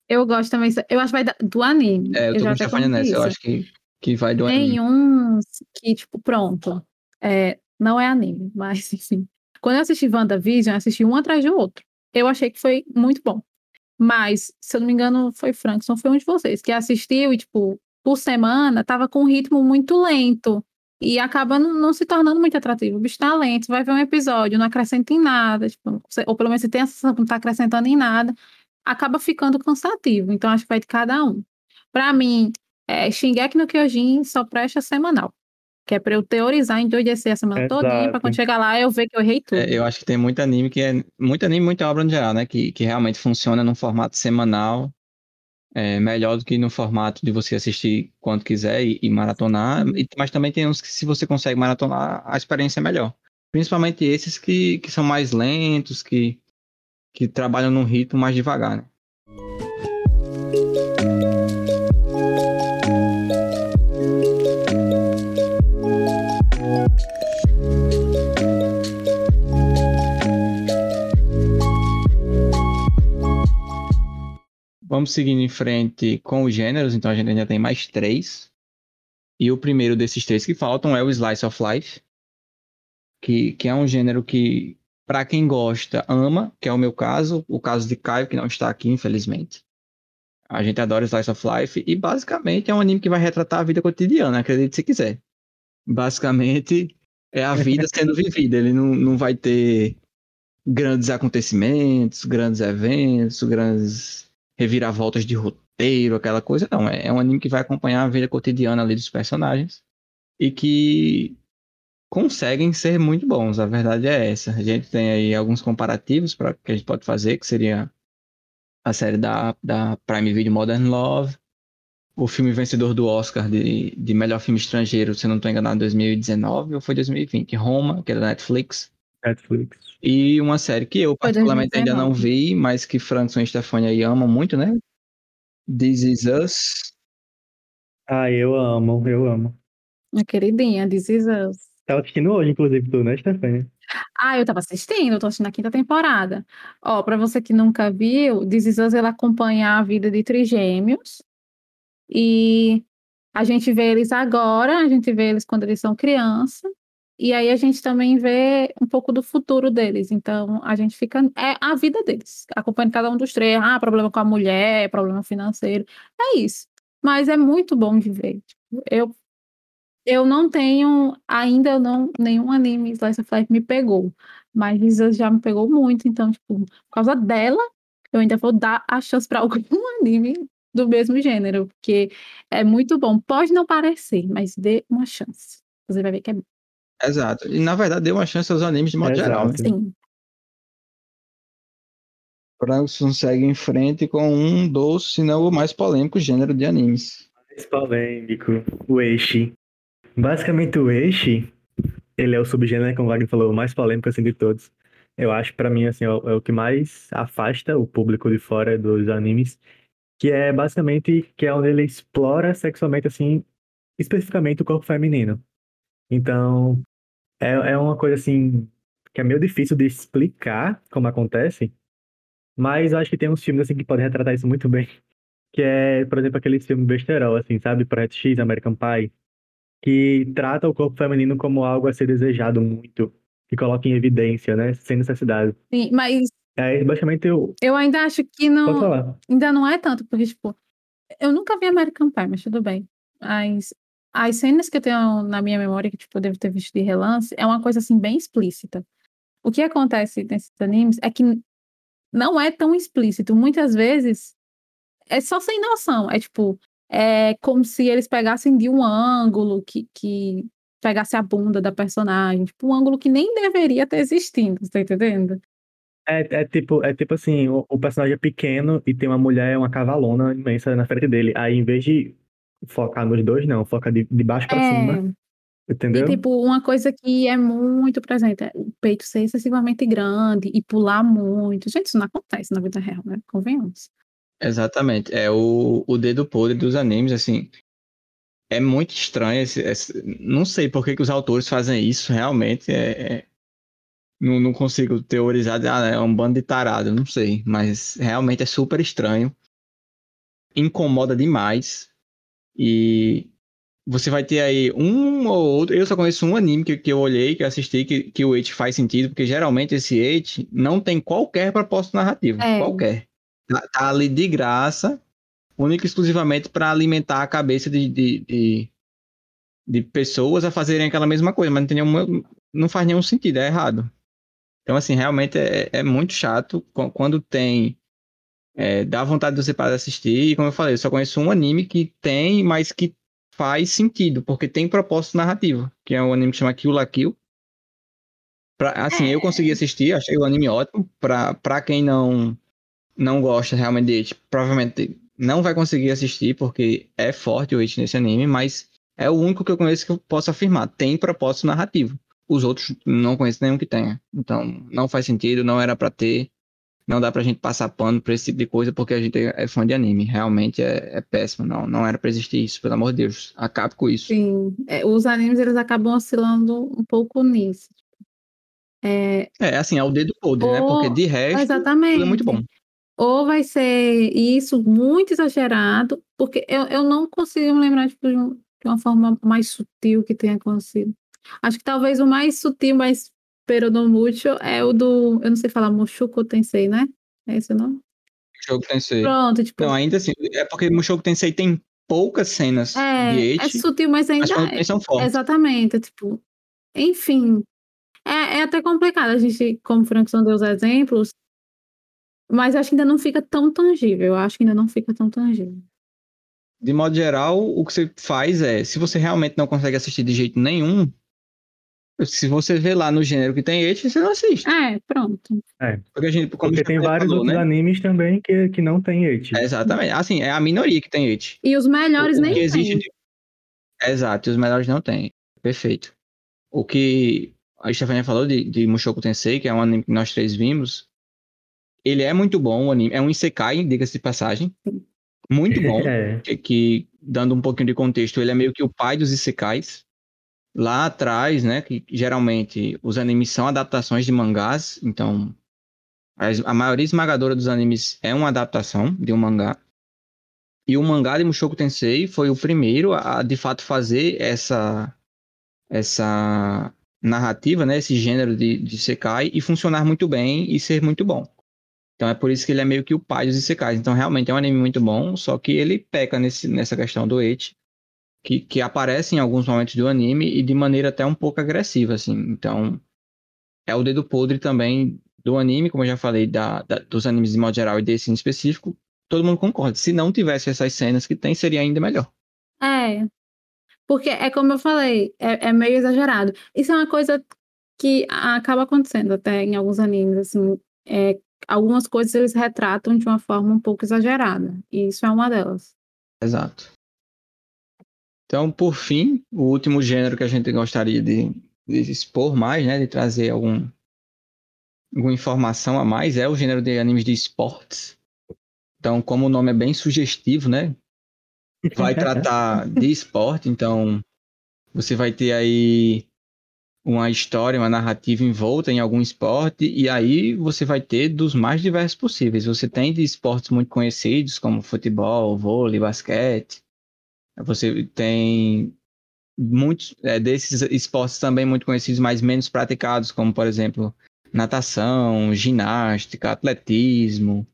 Eu gosto também. Eu acho que vai da- do anime. É, eu tô já com nessa. Eu isso. acho que, que vai do Tem anime. uns que, tipo, pronto. É, não é anime, mas enfim. Quando eu assisti WandaVision, eu assisti um atrás do outro. Eu achei que foi muito bom. Mas, se eu não me engano, foi Frankson, foi um de vocês, que assistiu e, tipo, por semana, tava com um ritmo muito lento. E acaba não, não se tornando muito atrativo. O bicho tá lento, vai ver um episódio, não acrescenta em nada. Tipo, ou pelo menos você tem a sensação que não tá acrescentando em nada. Acaba ficando cansativo. Então, acho que vai de cada um. Pra mim, é, Shingeki no Kyojin só presta semanal. Que é pra eu teorizar, endoidecer a semana todinha, pra Exato. quando chegar lá eu ver que eu errei tudo. É, eu acho que tem muito anime que é. Muito anime, muita obra no geral, né? Que, que realmente funciona num formato semanal. É melhor do que no formato de você assistir quando quiser e, e maratonar. E- mas também tem uns que, se você consegue maratonar, a experiência é melhor. Principalmente esses que, que são mais lentos, que, que trabalham num ritmo mais devagar, né? Vamos seguindo em frente com os gêneros, então a gente ainda tem mais três. E o primeiro desses três que faltam é o Slice of Life, que, que é um gênero que, para quem gosta, ama, que é o meu caso, o caso de Caio, que não está aqui, infelizmente. A gente adora Slice of Life, e basicamente é um anime que vai retratar a vida cotidiana, acredite se quiser. Basicamente é a vida sendo vivida, ele não, não vai ter grandes acontecimentos, grandes eventos, grandes reviravoltas de roteiro, aquela coisa. Não, é, é um anime que vai acompanhar a vida cotidiana ali dos personagens e que conseguem ser muito bons. A verdade é essa. A gente tem aí alguns comparativos para que a gente pode fazer, que seria a série da, da Prime Video Modern Love, o filme vencedor do Oscar de, de melhor filme estrangeiro, se não estou enganado, 2019 ou foi 2020, Roma, que é da Netflix. Netflix. E uma série que eu particularmente ainda não 2019. vi, mas que Frankson e Stefania aí amam muito, né? This Is Us. Ah, eu amo, eu amo. Minha queridinha, This Is Us. Tava assistindo hoje, inclusive, tu, né, Stefania? Ah, eu tava assistindo, eu tô assistindo a quinta temporada. Ó, pra você que nunca viu, This Is Us, ela acompanha a vida de trigêmeos E a gente vê eles agora, a gente vê eles quando eles são criança, e aí a gente também vê um pouco do futuro deles. Então a gente fica. É a vida deles, acompanhando cada um dos três. Ah, problema com a mulher, problema financeiro. É isso. Mas é muito bom de ver. Tipo, eu, eu não tenho ainda não nenhum anime Slice of Life me pegou. Mas Risa já me pegou muito. Então, tipo, por causa dela, eu ainda vou dar a chance para algum anime do mesmo gênero, porque é muito bom. Pode não parecer, mas dê uma chance. Você vai ver que é bom. Exato. E na verdade deu uma chance aos animes de modo Exato. geral. Né? Sim. Franson segue em frente com um dos, se não o mais polêmico gênero de animes. Mais polêmico, o Eishi. Basicamente o Eishi, ele é o subgênero, como o Wagner falou, o mais polêmico assim de todos. Eu acho para mim assim é o, é o que mais afasta o público de fora dos animes, que é basicamente que é onde ele explora sexualmente assim, especificamente o corpo feminino. Então, é, é uma coisa assim que é meio difícil de explicar como acontece, mas eu acho que tem uns filmes assim que podem retratar isso muito bem. Que é, por exemplo, aquele filme besterol, assim, sabe? Project X, American Pie, que trata o corpo feminino como algo a ser desejado muito, que coloca em evidência, né? Sem necessidade. Sim, mas É, basicamente, eu. eu ainda acho que não, ainda não é tanto, porque, tipo, eu nunca vi American Pie, mas tudo bem. As, as cenas que eu tenho na minha memória, que, tipo, eu devo ter visto de relance, é uma coisa, assim, bem explícita. O que acontece nesses animes é que não é tão explícito. Muitas vezes é só sem noção. É, tipo, é como se eles pegassem de um ângulo que, que pegasse a bunda da personagem, tipo, um ângulo que nem deveria ter existido, você tá entendendo? É, é tipo, é tipo assim, o, o personagem é pequeno e tem uma mulher, uma cavalona imensa na frente dele. Aí, em vez de focar nos dois, não, foca de, de baixo pra cima, É, entendeu? E, tipo, uma coisa que é muito presente é o peito ser excessivamente grande e pular muito. Gente, isso não acontece na vida real, né? Convenhamos. Exatamente. É o, o dedo podre dos animes, assim. É muito estranho. Esse, esse- não sei por que, que os autores fazem isso, realmente. É, é- não, não consigo teorizar. de, Ah, é um bando de tarado, não sei. Mas realmente é super estranho. Incomoda demais. E você vai ter aí um ou outro. Eu só conheço um anime que, que eu olhei, que eu assisti, que, que o Eight faz sentido, porque geralmente esse Eight não tem qualquer propósito narrativo. É. Qualquer. Tá, tá ali de graça, único e exclusivamente para alimentar a cabeça de, de, de, de pessoas a fazerem aquela mesma coisa, mas não, tem nenhuma, não faz nenhum sentido, é errado. Então, assim, realmente é, é muito chato qu- quando tem. É, dá vontade de você parar de assistir. E como eu falei, eu só conheço um anime que tem, mas que faz sentido, porque tem propósito narrativo, que é um anime que chama Kill la Kill. Pra, assim, eu consegui assistir, achei o anime ótimo. Pra, pra quem não, não gosta realmente de provavelmente não vai conseguir assistir, porque é forte o It nesse anime, mas é o único que eu conheço que eu posso afirmar. Tem propósito narrativo. Os outros não conheço nenhum que tenha. Então, não faz sentido, não era pra ter. Não dá pra gente passar pano pra esse tipo de coisa porque a gente é fã de anime. Realmente é, é péssimo. Não, não era pra existir isso, pelo amor de Deus. Acabe com isso. Sim, é, os animes eles acabam oscilando um pouco nisso. É, É, assim, é o dedo podre, né? Ou- Porque de resto, exatamente. é muito bom. Ou vai ser isso muito exagerado, porque eu, eu não consigo me lembrar tipo, de uma forma mais sutil que tenha acontecido. Acho que talvez o mais sutil, mais peronomútil, é o do, eu não sei falar, Mushoku Tensei, né? É esse o nome? Mushoku Tensei. Pronto, tipo, Não, ainda assim, é porque Mushoku Tensei tem poucas cenas de é, é sutil, mas ainda mas é, são fortes. Exatamente, tipo, enfim, é, é até complicado a gente, como o Frank deu os exemplos, mas acho que ainda não fica tão tangível, eu acho que ainda não fica tão tangível. De modo geral, o que você faz é, se você realmente não consegue assistir de jeito nenhum, se você vê lá no gênero que tem Eight, você não assiste. É, pronto. Porque a gente, como Porque o tem vários falou, outros né? animes também que, que não tem Eight. É, exatamente. Assim, é a minoria que tem Eight. E os melhores o, o nem que existe tem. Exato, e os melhores não tem. Perfeito. O que a Stefania falou de, de Mushoku Tensei, que é um anime que nós três vimos, ele é muito bom, o anime. É um Isekai, diga-se de passagem. Muito bom. É. que, que, dando um pouquinho de contexto, ele é meio que o pai dos Isekais. Lá atrás, né, que geralmente os animes são adaptações de mangás, então a maioria esmagadora dos animes é uma adaptação de um mangá. E o mangá de Mushoku Tensei foi o primeiro a, de fato, fazer essa, essa narrativa, né, esse gênero de, de Sekai e funcionar muito bem e ser muito bom. Então é por isso que ele é meio que o pai dos Isekais. Então realmente é um anime muito bom, só que ele peca nesse, nessa questão do eti, que, que aparece em alguns momentos do anime e de maneira até um pouco agressiva, assim. Então é o dedo podre também do anime, como eu já falei, da, da, dos animes de modo geral e desse em específico, todo mundo concorda. Se não tivesse essas cenas que tem, seria ainda melhor. É. Porque é como eu falei, é, é meio exagerado. Isso é uma coisa que acaba acontecendo até em alguns animes, assim. É, algumas coisas eles retratam de uma forma um pouco exagerada. E isso é uma delas. Exato. Então, por fim, o último gênero que a gente gostaria de, de expor mais, né, de trazer algum, alguma informação a mais, é o gênero de animes de esportes. Então, como o nome é bem sugestivo, né? Vai tratar de esporte, então você vai ter aí uma história, uma narrativa envolta em algum esporte, e aí você vai ter dos mais diversos possíveis. Você tem de esportes muito conhecidos, como futebol, vôlei, basquete. Você tem muitos é, desses esportes também muito conhecidos, mas menos praticados, como, por exemplo, natação, ginástica, atletismo,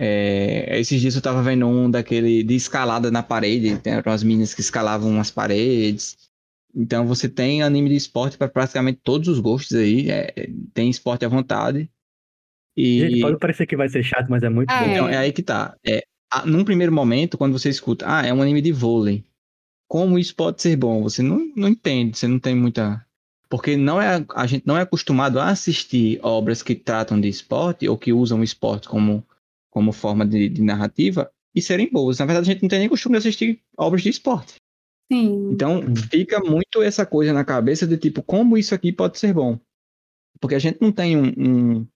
é, esses dias eu tava vendo um daquele de escalada na parede, tem umas meninas que escalavam umas paredes. Então você tem anime de esporte para praticamente todos os gostos aí, é, tem esporte à vontade. E... Gente, pode parecer que vai ser chato, mas é muito é. bom. Então, é aí que tá. É, num primeiro momento, quando você escuta, ah, é um anime de vôlei. Como isso pode ser bom? Você não, não entende, você não tem muita. Porque não é, a gente não é acostumado a assistir obras que tratam de esporte ou que usam o esporte como como forma de, de, narrativa e serem boas. Na verdade, a gente não tem nem costume de assistir obras de esporte. Sim. Então, fica muito essa coisa na cabeça de tipo, como isso aqui pode ser bom? Porque a gente não tem um, um,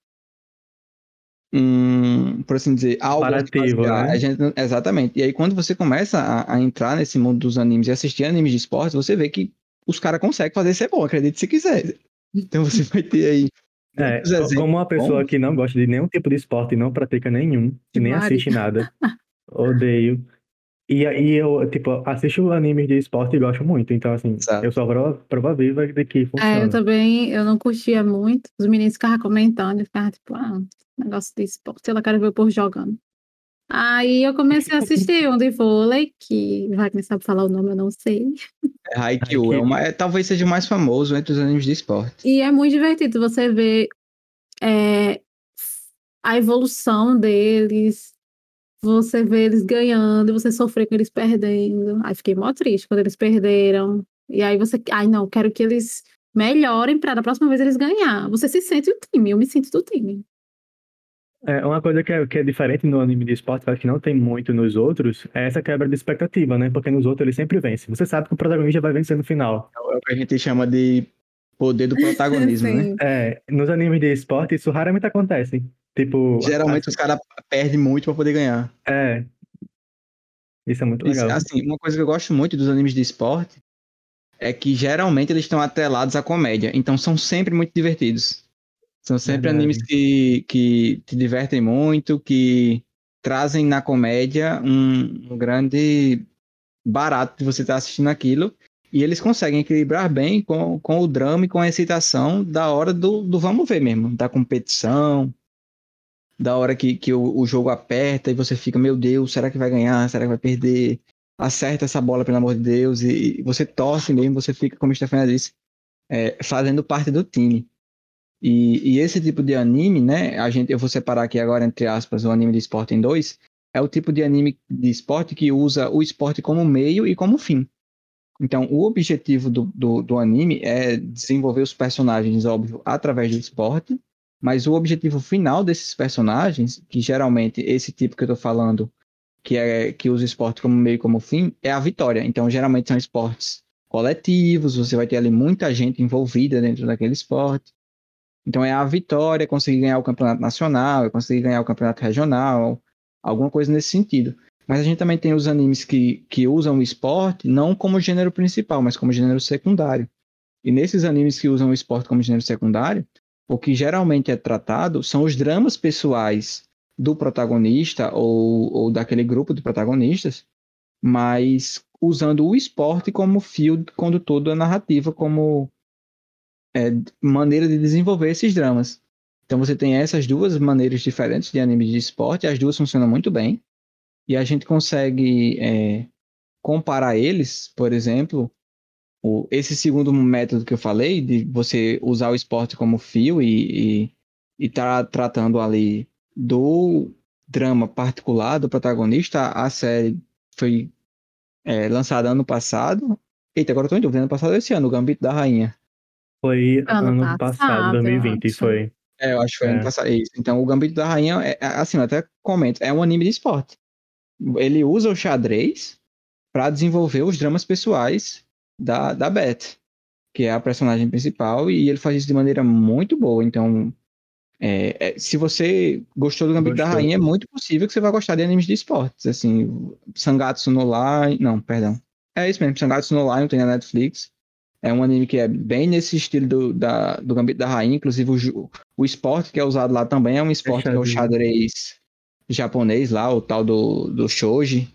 um por assim dizer, algo Parativo, né? a gente, exatamente. E aí, quando você começa a, a, entrar nesse mundo dos animes e assistir animes de esporte, você vê que os caras conseguem fazer ser bom, acredite se quiser. Então você vai ter aí é, como uma pessoa que não gosta de nenhum tipo de esporte e não pratica nenhum, e nem assiste nada, odeio. E aí eu, tipo, assisto animes de esporte e gosto muito. Então, assim, Exato. eu sou a prova, prova viva de que funciona. É, eu também, eu não curtia muito. Os meninos ficavam comentando e ficavam, tipo, ah, negócio de esporte, sei lá, quero ver o povo jogando. Aí eu comecei a assistir um de vôlei, que Wagner sabe falar o nome, eu não sei. É Haikyuu, é uma, é, talvez seja o mais famoso entre os animes de esporte. E é muito divertido você ver é, a evolução deles, você vê eles ganhando, você sofrer com eles perdendo. Aí fiquei mó triste quando eles perderam. E aí você, ai não, quero que eles melhorem para da próxima vez eles ganhar. Você se sente o time, eu me sinto do time. É, uma coisa que é, que é diferente no anime de esporte, que não tem muito nos outros, é essa quebra de expectativa, né? Porque nos outros ele sempre vence. Você sabe que o protagonista vai vencer no final. É o que a gente chama de poder do protagonismo, né? É, nos animes de esporte isso raramente acontece. Tipo. Geralmente a... os caras perdem muito para poder ganhar. É. Isso é muito legal. Isso, assim, uma coisa que eu gosto muito dos animes de esporte é que geralmente eles estão atrelados à comédia. Então são sempre muito divertidos. São sempre Verdade. animes que, que te divertem muito, que trazem na comédia um, um grande barato de você estar tá assistindo aquilo. E eles conseguem equilibrar bem com, com o drama e com a excitação da hora do, do vamos ver mesmo, da competição, da hora que, que o, o jogo aperta e você fica, meu Deus, será que vai ganhar? Será que vai perder? Acerta essa bola, pelo amor de Deus, e, e você torce mesmo, você fica, como a Stefania disse, é, fazendo parte do time. E, e, esse tipo de anime, né? A gente, eu vou separar aqui agora, entre aspas, o anime de esporte em dois. É o tipo de anime de esporte que usa o esporte como meio e como fim. Então, o objetivo do, do, do anime é desenvolver os personagens, óbvio, através do esporte, mas o objetivo final desses personagens, que geralmente esse tipo que eu tô falando, que é que usa esporte como meio como fim, é a vitória. Então, geralmente são esportes coletivos, você vai ter ali muita gente envolvida dentro daquele esporte. Então é a vitória, conseguir ganhar o campeonato nacional, é conseguir ganhar o campeonato regional, alguma coisa nesse sentido. Mas a gente também tem os animes que, que usam o esporte não como gênero principal, mas como gênero secundário. E nesses animes que usam o esporte como gênero secundário, o que geralmente é tratado são os dramas pessoais do protagonista ou, ou daquele grupo de protagonistas, mas usando o esporte como fio condutor da narrativa, como é, maneira de desenvolver esses dramas. Então você tem essas duas maneiras diferentes de anime de esporte, as duas funcionam muito bem, e a gente consegue é, comparar eles, por exemplo, o, esse segundo método que eu falei, de você usar o esporte como fio e, e, e tá tratando ali do drama particular do protagonista, a série foi é, lançada ano passado. Eita, agora eu tô em dúvida, ano passado ou esse ano, o Gambito da Rainha. Foi ano, ano passado, passado 2020, foi. É, eu acho que foi é. ano passado. Isso. Então, o Gambito da Rainha, é, é, assim, eu até comento, é um anime de esporte. Ele usa o xadrez para desenvolver os dramas pessoais da, da Beth, que é a personagem principal, e ele faz isso de maneira muito boa. Então, é, é, se você gostou do Gambito da Rainha, é muito possível que você vá gostar de animes de esportes. Assim, Sangatsu no Line. Não, perdão. É isso mesmo, Sangatsu no Line tem na Netflix. É um anime que é bem nesse estilo do, da, do Gambito da Rainha. Inclusive, o, o esporte que é usado lá também é um esporte é que é o xadrez japonês lá, o tal do, do Shoji.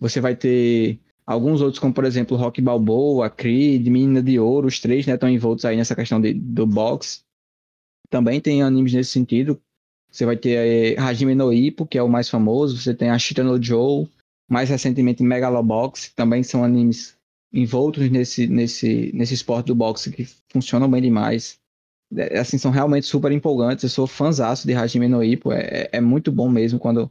Você vai ter alguns outros, como por exemplo Rock Balboa, Creed, Menina de Ouro, os três né, estão envoltos aí nessa questão de, do boxe também tem animes nesse sentido. Você vai ter é, Hajime no Ippo, que é o mais famoso. Você tem Ashita no Joe, mais recentemente Megalobox, também são animes envoltos nesse, nesse, nesse esporte do boxe que funcionam bem demais. É, assim, são realmente super empolgantes. Eu sou fãzaço de Hajime no Ippo. É, é muito bom mesmo quando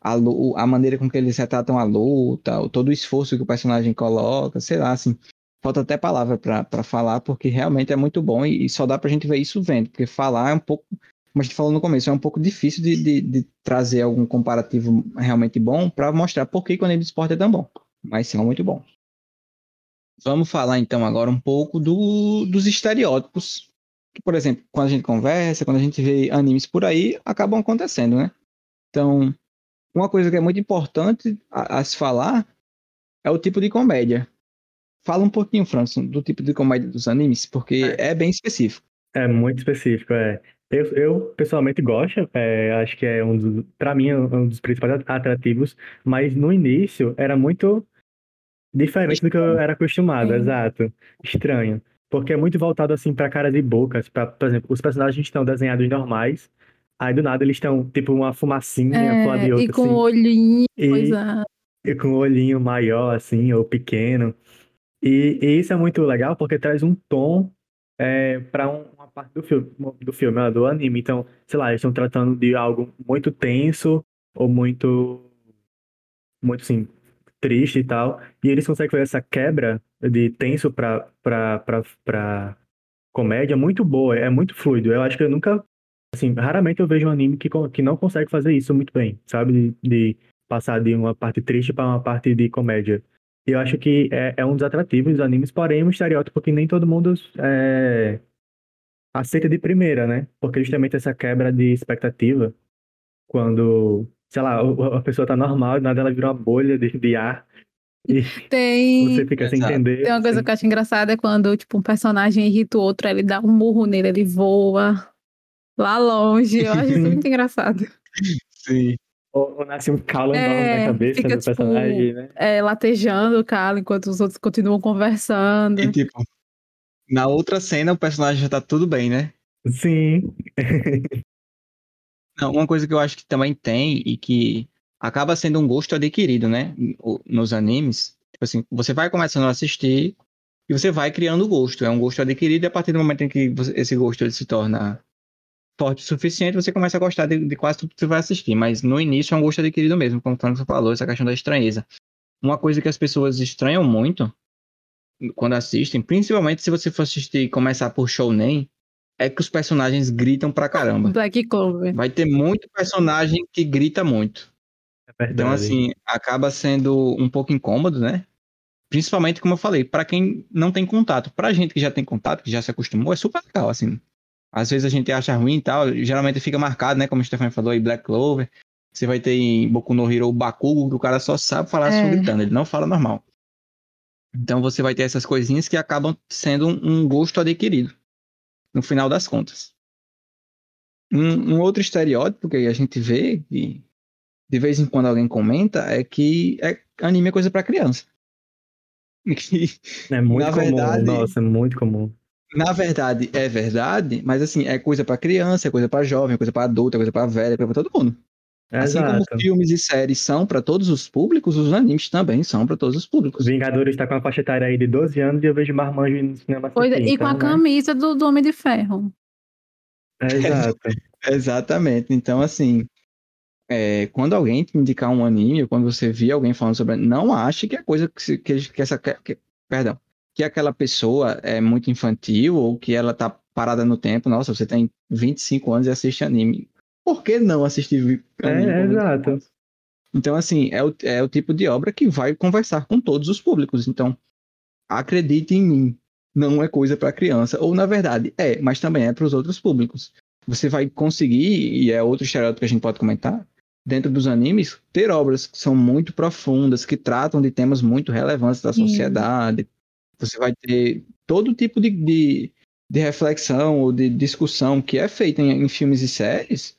a, a maneira com que eles retratam a luta, todo o esforço que o personagem coloca, sei lá, assim falta até palavra para falar, porque realmente é muito bom e, e, só dá pra gente ver isso vendo, porque falar é um pouco, como a gente falou no começo, é um pouco difícil de, de, de trazer algum comparativo realmente bom para mostrar por que o anime de esporte é tão bom, mas é muito bom. Vamos falar então agora um pouco do, dos estereótipos que, por exemplo, quando a gente conversa, quando a gente vê animes por aí, acabam acontecendo, né? Então, uma coisa que é muito importante a, a se falar é o tipo de comédia. Fala um pouquinho, Francis, do tipo de comédia dos animes, porque é, é bem específico. É muito específico, é. Eu, eu pessoalmente gosto, é, acho que é um dos, pra mim, é um dos principais atrativos, mas no início era muito diferente do que eu era acostumado, exato. Estranho. Porque é muito voltado assim pra cara de bocas, pra, por exemplo, os personagens estão desenhados normais, aí do nada eles estão tipo uma fumacinha é, de outra. E com assim, olhinho, e, e com o olhinho maior, assim, ou pequeno. E, e, isso é muito legal porque traz um tom é, para um, uma parte do filme, do filme, do anime. Então, sei lá, eles estão tratando de algo muito tenso ou muito, muito assim, triste e tal. E eles conseguem fazer essa quebra de tenso para para comédia muito boa, é muito fluido. Eu acho que eu nunca, assim, raramente eu vejo um anime que, que não consegue fazer isso muito bem, sabe? De, de passar de uma parte triste para uma parte de comédia. E eu acho que é, é, um dos atrativos dos animes, porém um estereótipo que nem todo mundo é, aceita de primeira, né? Porque justamente essa quebra de expectativa, quando, sei lá, a pessoa tá normal e nada ela vira uma bolha de, de ar. E tem... você fica sem entender. Tem uma coisa assim. que eu acho engraçada é quando, tipo, um personagem irrita o outro, ele dá um murro nele, ele voa lá longe. Eu acho isso muito engraçado. Sim. Ou, ou nasce um calo é, enorme na cabeça fica, do tipo, personagem, né? É, latejando o calo enquanto os outros continuam conversando. E tipo, na outra cena o personagem já tá tudo bem, né? Sim. Não, uma coisa que eu acho que também tem e que acaba sendo um gosto adquirido, né? Nos animes. Tipo assim, você vai começando a assistir e você vai criando gosto. É um gosto adquirido e a partir do momento em que esse gosto ele se torna forte o suficiente, você começa a gostar de, de, quase tudo que você vai assistir. Mas no início é um gosto adquirido mesmo, como o Franco falou, essa questão da estranheza. Uma coisa que as pessoas estranham muito quando assistem, principalmente se você for assistir e começar por Shounen, é que os personagens gritam pra caramba. Black Clover. Vai ter muito personagem que grita muito. É então, assim, acaba sendo um pouco incômodo, né? Principalmente, como eu falei, para quem não tem contato. Pra gente que já tem contato, que já se acostumou, é super legal, assim. Às vezes a gente acha ruim e tal, geralmente fica marcado, né? Como o Stefan falou aí, Black Clover. Você vai ter em Boku no Hero o Bakugo, que o cara só sabe falar é. gritando, ele não fala normal. Então você vai ter essas coisinhas que acabam sendo um gosto adquirido, no final das contas. Um, um outro estereótipo que a gente vê, e de vez em quando alguém comenta, é que é, anime é coisa para criança. é muito na comum, verdade, nossa, é muito comum. Na verdade, é verdade, mas assim, é coisa para criança, é coisa para jovem, é coisa para adulto, é coisa para velho, é coisa pra todo mundo. Assim Exato. como filmes e séries são para todos os públicos, os animes também são para todos os públicos. Vingadores está com uma faixa etária aí de 12 anos e eu vejo Marmanjo no cinema pois, E com a né? camisa do, do Homem de Ferro. É, exato. Exatamente. Então, assim, é, quando alguém te indicar um anime, ou quando você vê alguém falando sobre não ache que a coisa que, que, que essa. Que, perdão. Que aquela pessoa é muito infantil ou que ela tá parada no tempo. Nossa, você tem 25 anos e assiste anime por que não assistir É, exato. Então, assim, é o, é o tipo de obra que vai conversar com todos os públicos. Então, acredite em mim, não é coisa para criança. Ou, na verdade, é, mas também é para os outros públicos. Você vai conseguir, e é outro estereótipo que a gente pode comentar, dentro dos animes, ter obras que são muito profundas, que tratam de temas muito relevantes da sociedade. Você vai ter todo tipo de, de, de reflexão ou de discussão que é feita em, em filmes e séries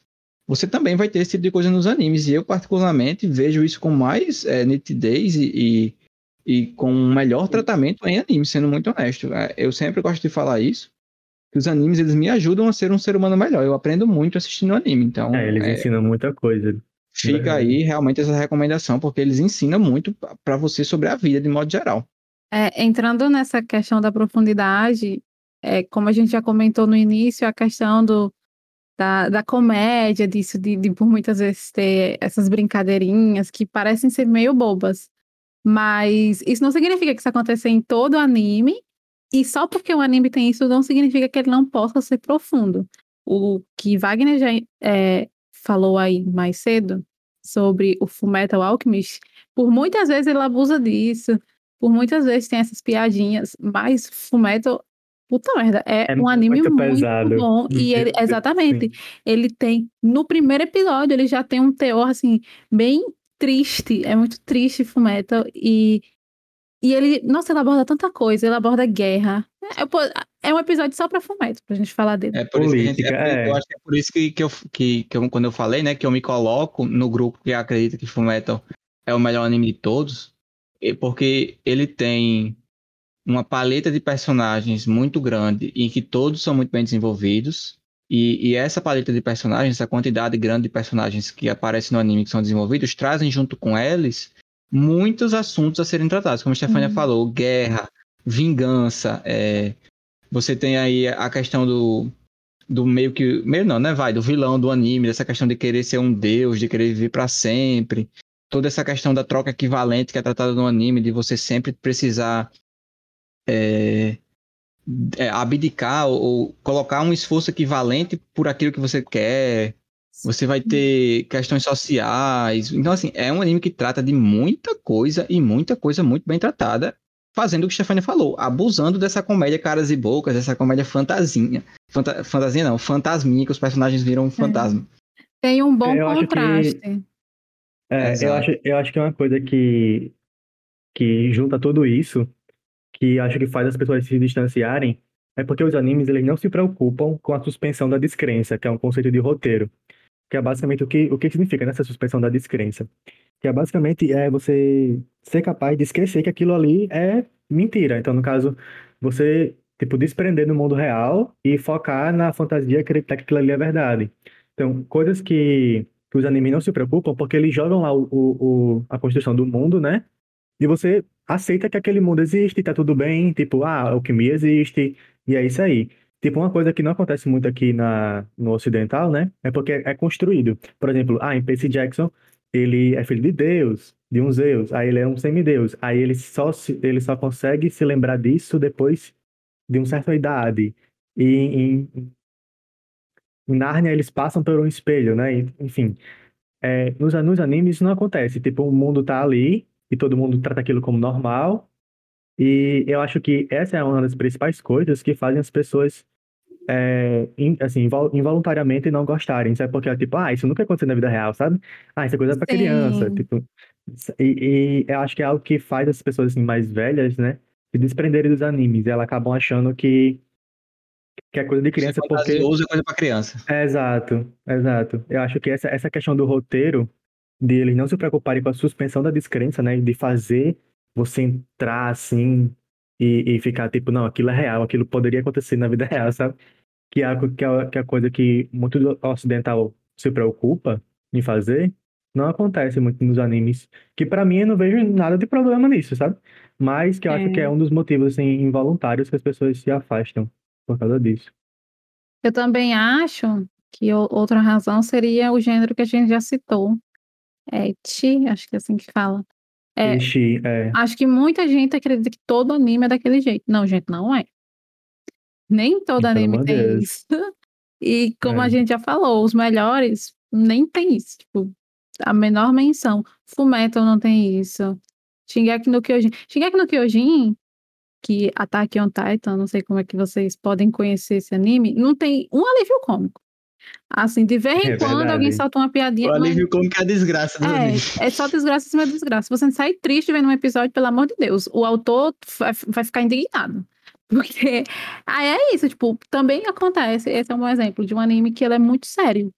você também vai ter esse tipo de coisa nos animes. E eu, particularmente, vejo isso com mais é, nitidez e, e, e, com um melhor tratamento em animes, sendo muito honesto. É, eu sempre gosto de falar isso, que os animes eles me ajudam a ser um ser humano melhor. Eu aprendo muito assistindo anime, então... É, eles é, ensinam muita coisa. Fica aí realmente essa recomendação, porque eles ensinam muito para você sobre a vida de modo geral. É, entrando nessa questão da profundidade, é, como a gente já comentou no início, a questão do, da, da comédia, disso, de, de por muitas vezes ter essas brincadeirinhas que parecem ser meio bobas. Mas isso não significa que isso aconteça em todo anime, e só porque o anime tem isso não significa que ele não possa ser profundo. O que Wagner já é, falou aí mais cedo sobre o Fullmetal Alchemist, por muitas vezes ele abusa disso, por muitas vezes tem essas piadinhas, mas Fullmetal Puta merda, é, é um anime muito, muito bom. E ele, exatamente, Sim. ele tem, no primeiro episódio, ele já tem um teor, assim, bem triste. É muito triste Fullmetal. E, e ele, nossa, ele aborda tanta coisa. Ele aborda guerra. É, é um episódio só pra Fullmetal, pra gente falar dele. É por isso Política, que, gente, é, é. Eu acho que é por isso que, que, eu, que, que eu, quando eu falei, né, que eu me coloco no grupo que acredita que Fullmetal é o melhor anime de todos. Porque ele tem uma paleta de personagens muito grande em que todos são muito bem desenvolvidos. E, e, essa paleta de personagens, essa quantidade grande de personagens que aparecem no anime que são desenvolvidos, trazem junto com eles muitos assuntos a serem tratados. Como a Stefania uhum. falou, guerra, vingança. É... Você tem aí a questão do, do meio que. Meio não, né? Vai, do vilão do anime, dessa questão de querer ser um deus, de querer viver para sempre. Toda essa questão da troca equivalente que é tratada no anime, de você sempre precisar é, é, abdicar ou, ou, colocar um esforço equivalente por aquilo que você quer. Você vai ter questões sociais. Então, assim, é um anime que trata de muita coisa e muita coisa muito bem tratada, fazendo o que a Stefania falou, abusando dessa comédia caras e bocas, dessa comédia fantasinha. Fanta fantasia não, fantasminha, que os personagens viram um é. fantasma. Tem um bom eu contraste. Que, é, eu, acho, eu acho que é uma coisa que, que junta tudo isso que acho que faz as pessoas se distanciarem é porque os animes eles não se preocupam com a suspensão da descrença, que é um conceito de roteiro, que é basicamente o que o que significa nessa suspensão da descrença, que é basicamente é você ser capaz de esquecer que aquilo ali é mentira. Então, no caso, você tipo desprender do mundo real e focar na fantasia acreditar que aquilo ali é verdade. Então, coisas que, que os animes não se preocupam, porque eles jogam lá o, o, a construção do mundo, né? E você aceita que aquele mundo existe, tá tudo bem, tipo, ah, alquimia existe, e é isso aí. Tipo, uma coisa que não acontece muito aqui na, no ocidental, né? É porque é construído. Por exemplo, ah, em Percy Jackson, ele é filho de Deus, de um Zeus, aí ele é um semideus. Aí ele só, se, ele só consegue se lembrar disso depois de uma certa idade. E em, em Nárnia eles passam por um espelho, né? Enfim, é, nos, nos animes isso não acontece. Tipo, o mundo tá ali, e todo mundo trata aquilo como normal. E eu acho que essa é uma das principais coisas que fazem as pessoas, é, in, assim, involuntariamente não gostarem, sabe? Porque é tipo, ah, isso nunca aconteceu na vida real, sabe? Ah, isso é coisa pra Sim. criança, tipo... E, e, eu acho que é algo que faz as pessoas assim, mais velhas, né, se desprenderem dos animes. E elas acabam achando que que é coisa de criança, porque... Fantasioso é coisa pra criança. É, exato, exato. Eu acho que essa, essa questão do roteiro, de eles não se preocuparem com a suspensão da descrença, né? De fazer você entrar assim e, e ficar tipo, não, aquilo é real, aquilo poderia acontecer na vida real, sabe? Que é, a, que, é, que é a coisa que muito do ocidental se preocupa em fazer, não acontece muito nos animes. Que pra mim eu não vejo nada de problema nisso, sabe? Mas que eu acho que é É. um dos motivos assim, involuntários que as pessoas se afastam por causa disso. Eu também acho que outra razão seria o gênero que a gente já citou. É Chi, acho que é assim que fala. É, é, acho que muita gente acredita que todo anime é daquele jeito. Não, gente, não é. Nem todo Pelo anime tem Deus. isso. E como a É. gente já falou, os melhores nem tem isso. Tipo, a menor menção. Fullmetal não tem isso. Shingeki no Kyojin. Shingeki no Kyojin, que Attack on Titan, não sei como é que vocês podem conhecer esse anime, não tem um alívio cômico. Assim, de vez em É quando alguém verdade. solta uma piadinha, O mas alívio cômico é a desgraça anime. é, é só desgraça em cima de desgraça. Você não sair triste vendo um episódio, pelo amor de Deus, o autor vai, vai ficar indignado. Porque aí é isso, tipo, também acontece. Esse é um bom exemplo de um anime que ele é muito sério.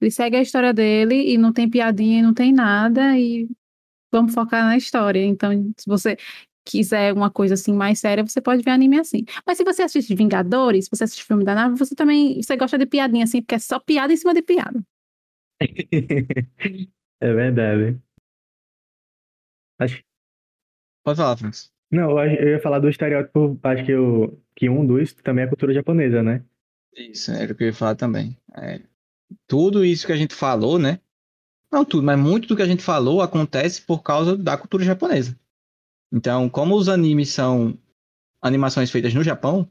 Ele segue a história dele e não tem piadinha e não tem nada, e vamos focar na história. Então, se você quiser uma coisa assim mais séria, você pode ver anime assim. Mas se você assiste Vingadores, se você assiste filme da nave, você também você gosta de piadinha assim, porque é só piada em cima de piada. é verdade. Acho, Pode falar, Francis. não, eu, ia falar do estereótipo, acho que, eu, que um dos também é a cultura japonesa, né? Isso, era o que eu ia falar também. É, tudo isso que a gente falou, né? Não tudo, mas muito do que a gente falou acontece por causa da cultura japonesa. Então, como os animes são animações feitas no Japão,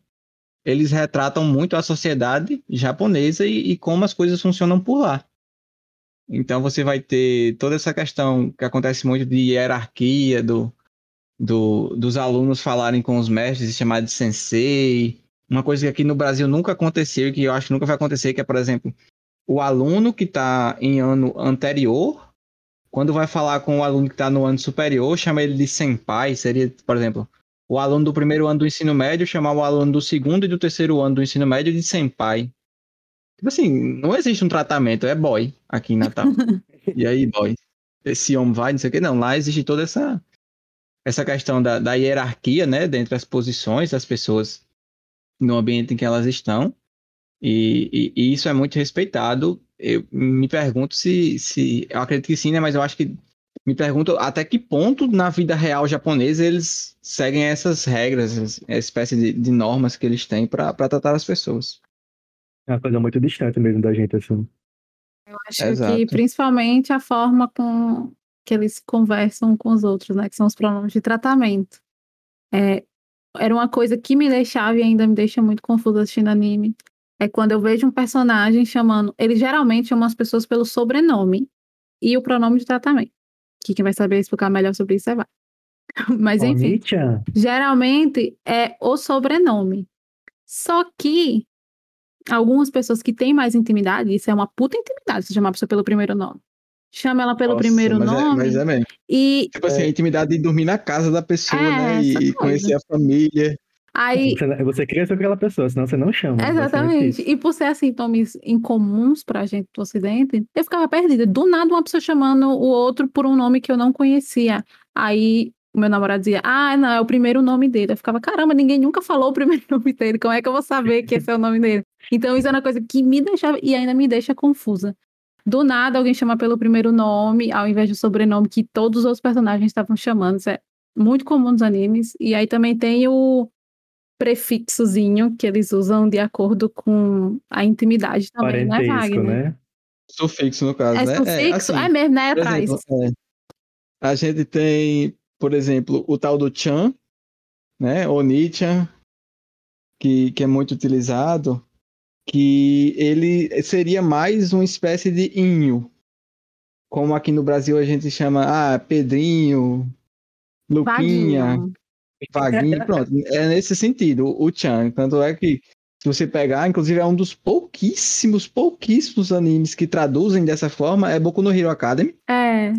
eles retratam muito a sociedade japonesa e, e como as coisas funcionam por lá. Então, você vai ter toda essa questão que acontece muito de hierarquia, do, do- dos alunos falarem com os mestres e chamar de sensei, uma coisa que aqui no Brasil nunca aconteceu e que eu acho que nunca vai acontecer, que é, por exemplo, o aluno que está em ano anterior, quando vai falar com o aluno que está no ano superior, chama ele de senpai, seria, por exemplo, o aluno do primeiro ano do ensino médio chamar o aluno do segundo e do terceiro ano do ensino médio de senpai. Tipo assim, não existe um tratamento, é boy aqui em Natal. e aí, boy? Esse homem vai, não sei o que, não. Lá existe toda essa, essa questão da, da hierarquia, né, dentre as posições das pessoas no ambiente em que elas estão. E, e- e isso é muito respeitado. Eu me pergunto se, se. Eu acredito que sim, né? Mas eu acho que. Me pergunto até que ponto na vida real japonesa eles seguem essas regras, essa espécie de, de normas que eles têm para tratar as pessoas. É uma coisa muito distante mesmo da gente, assim. Acho Exato. que principalmente a forma com que eles conversam com os outros, né? Que são os pronomes de tratamento. É, era uma coisa que me deixava e ainda me deixa muito confusa assistindo anime. É quando eu vejo um personagem chamando. Ele geralmente chama as pessoas pelo sobrenome e o pronome de tratamento. Que quem vai saber explicar melhor sobre isso é vai. Mas enfim. Oni-chan. Geralmente é o sobrenome. Só que algumas pessoas que têm mais intimidade, isso é uma puta intimidade, se chamar a pessoa pelo primeiro nome. Chama ela pelo Nossa, primeiro mas é- nome mas é mesmo. e Tipo assim, a intimidade de dormir na casa da pessoa, É, né? E, e coisa. conhecer a família. Aí Você, você cria aquela pessoa, senão você não chama. muito Exatamente. E por ser assim, nomes incomuns pra gente do Ocidente, eu ficava perdida. Do nada, uma pessoa chamando o outro por um nome que eu não conhecia. Aí o meu namorado dizia, ah, não, é o primeiro nome dele. Eu ficava, caramba, ninguém nunca falou o primeiro nome dele. Como é que eu vou saber que esse é o nome dele? Então, isso é uma coisa que me deixava e ainda me deixa confusa. Do nada, alguém chama pelo primeiro nome, ao invés do sobrenome que todos os outros personagens estavam chamando. Isso é muito comum nos animes. E aí também tem o prefixozinho que eles usam de acordo com a intimidade também, né, Wagner? né? Sufixo, no caso, É né? sufixo, assim, é mesmo, né? É Por atrás. exemplo, é, a gente tem, por exemplo, o tal do Chan, né? Oni-chan, que, que é muito utilizado, que ele seria mais uma espécie de inho. Como aqui no Brasil a gente chama, ah, Pedrinho, Luquinha, Vaguinho. Vaguinho, pronto. É nesse sentido, o Chan. Tanto é que, se você pegar, inclusive é um dos pouquíssimos, pouquíssimos animes que traduzem dessa forma, é Boku no Hero Academy É,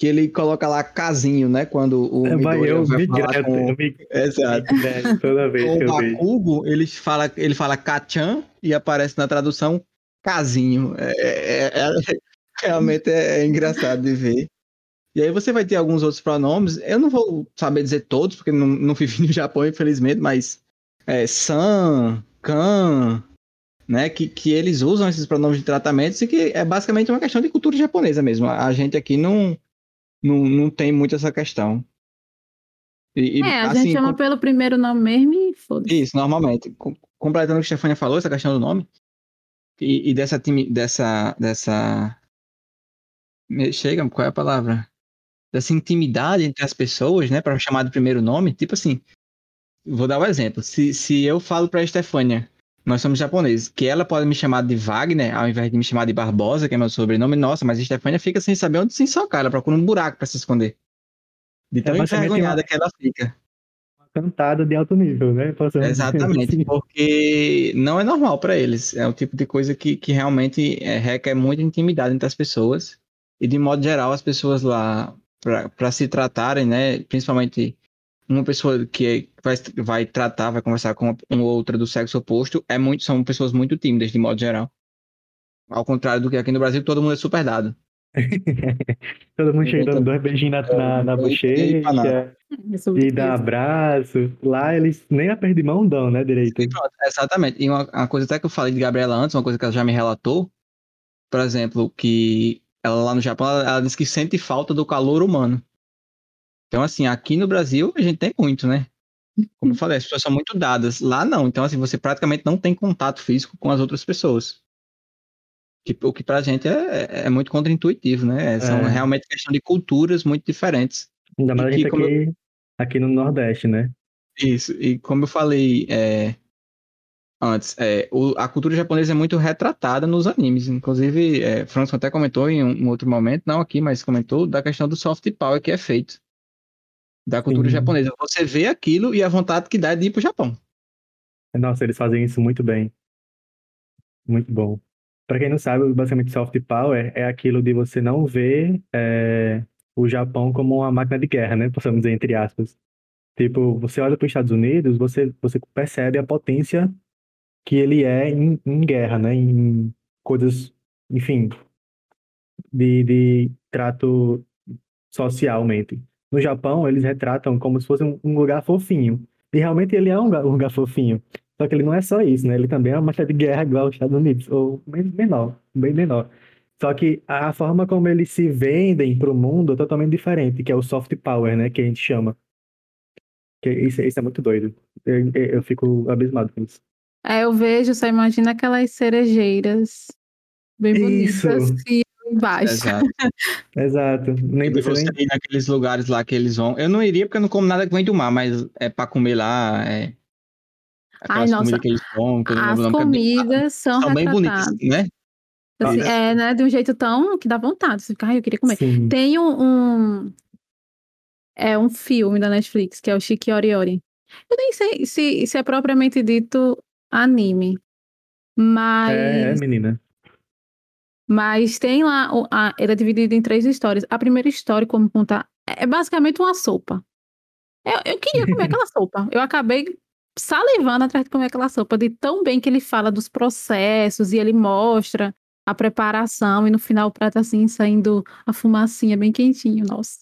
que ele coloca lá casinho, né? Quando o É, eu vai me falar com... eu me Exato. direto toda vez Com que o eu. Bakugo, ele fala, ele fala Kachan e aparece na tradução casinho. É, é- é- realmente é, é engraçado de ver. E aí você vai ter alguns outros pronomes. Eu não vou saber dizer todos, porque não, não vivi no Japão, infelizmente, mas é, san, kan, né? Que, que eles usam esses pronomes de tratamentos e que é basicamente uma questão de cultura japonesa mesmo. A gente aqui não, não, não tem muito essa questão. E, É, a assim, gente chama pelo primeiro nome mesmo e foda-se. isso, normalmente. Com- Completando o que a Stefania falou, essa questão do nome. E, e dessa time, dessa. dessa. Chega, qual é a palavra? Dessa intimidade entre as pessoas, né? Para chamar de primeiro nome. Tipo assim. Vou dar um exemplo. Se, se eu falo pra Stefania, nós somos japoneses, que ela pode me chamar de Wagner, ao invés de me chamar de Barbosa, que é meu sobrenome, nossa, mas a Stefania fica sem saber onde se ensocar, ela procura um buraco pra se esconder. De tão basicamente envergonhada uma- que ela fica. Uma cantada de alto nível, né? Dizer Exatamente, assim. porque não é normal para eles. É o tipo de coisa que, que realmente é, requer muita intimidade entre as pessoas. E de modo geral, as pessoas lá, para se tratarem, né? Principalmente uma pessoa que vai, vai tratar, vai conversar com uma outra do sexo oposto, é muito, são pessoas muito tímidas, de modo geral. Ao contrário do que aqui no Brasil, todo mundo é super dado. Todo mundo chega dando dois beijinhos na, na, na bochecha É sobre e dá isso. abraço. Lá eles nem aperto de mão dão, né, direito? Pronto, exatamente. E uma, uma coisa até que eu falei de Gabriela antes, uma coisa que ela já me relatou, por exemplo, que ela lá no Japão, ela, ela disse que sente falta do calor humano. Então, assim, aqui no Brasil a gente tem muito, né? Como eu falei, as pessoas são muito dadas. Lá não. Então, assim, você praticamente não tem contato físico com as outras pessoas. Que- O que pra gente é, é muito contraintuitivo, né? São É. realmente questão de culturas muito diferentes. Ainda mais a gente que aqui, aqui no Nordeste, né? Isso, e como eu falei é, antes, é, o- a cultura japonesa é muito retratada nos animes. Inclusive, é, até comentou em um, um outro momento, não aqui, mas comentou da questão do soft power que é feito da cultura Sim. japonesa. Você vê aquilo e a vontade que dá é de ir pro Japão. Nossa, eles fazem isso muito bem. Muito bom. Pra quem não sabe, basicamente soft power é aquilo de você não ver é, o Japão como uma máquina de guerra, né? Possamos dizer, entre aspas. Tipo, você olha para os Estados Unidos, você, você percebe a potência que ele é em, em guerra, né? Em coisas, enfim, de, de trato socialmente. No Japão, eles retratam como se fosse um, um lugar fofinho. E realmente ele é um lugar, um lugar fofinho. Só que ele não é só isso, né? Ele também é uma máquina de guerra igual aos Estados Unidos, ou menor, bem menor. Só que a forma como eles se vendem para o mundo é totalmente diferente, que é o soft power, né? Que a gente chama. Que isso, isso é muito doido. Eu, eu fico abismado com isso. É, eu vejo, só imagina aquelas cerejeiras bem Isso. bonitas que embaixo. Exato. Exato. Nem E você nem... ir naqueles lugares lá que eles vão. Eu não iria porque eu não como nada que vem do mar, mas é pra comer lá. É... Aquelas nossa, comidas que eles comem, que As nome, que é bem- comidas são são bem bonitas, né? Assim, é, né, de um jeito tão que dá vontade. Você fica, ai, eu queria comer. Sim. Tem um, um- é um filme da Netflix, que é o Ori Ori. Eu nem sei se, se é propriamente dito anime, mas, É, é, menina. mas tem lá, o- a- ele é dividido em três histórias. A primeira história, como contar, é basicamente uma sopa. Eu, eu queria comer aquela sopa. Eu acabei salivando atrás de comer aquela sopa, de tão bem que ele fala dos processos e ele mostra a preparação e no final o prato assim saindo a fumacinha bem quentinho, nossa.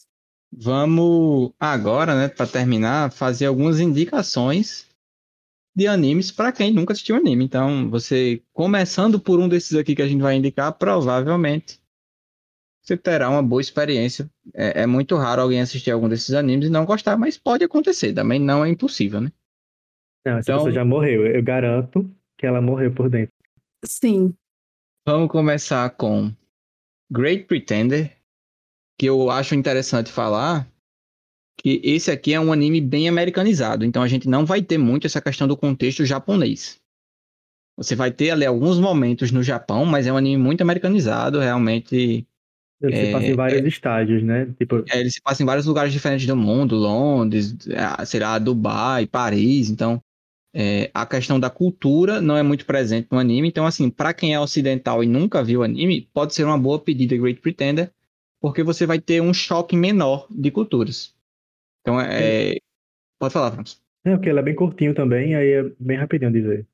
Vamos agora, né, para terminar, fazer algumas indicações de animes para quem nunca assistiu anime. Então, você começando por um desses aqui que a gente vai indicar, provavelmente você terá uma boa experiência. É, é muito raro alguém assistir algum desses animes e não gostar, mas pode acontecer. Também não é impossível, né? Não, essa Então- pessoa já morreu. Eu garanto que ela morreu por dentro. Sim. Vamos começar com Great Pretender, que eu acho interessante falar que esse aqui é um anime bem americanizado, então a gente não vai ter muito essa questão do contexto japonês. Você vai ter ali alguns momentos no Japão, mas é um anime muito americanizado, realmente. Ele se É, passa em vários estágios, né? Tipo, é, ele se passa em vários lugares diferentes do mundo, Londres, ah, sei lá, Dubai, Paris, então é, a questão da cultura não é muito presente no anime, então assim, para quem é ocidental e nunca viu anime, pode ser uma boa pedida Great Pretender, porque você vai ter um choque menor de culturas. Então, é... pode falar, Francis. É, porque ele é bem curtinho também, aí é bem rapidinho de ver.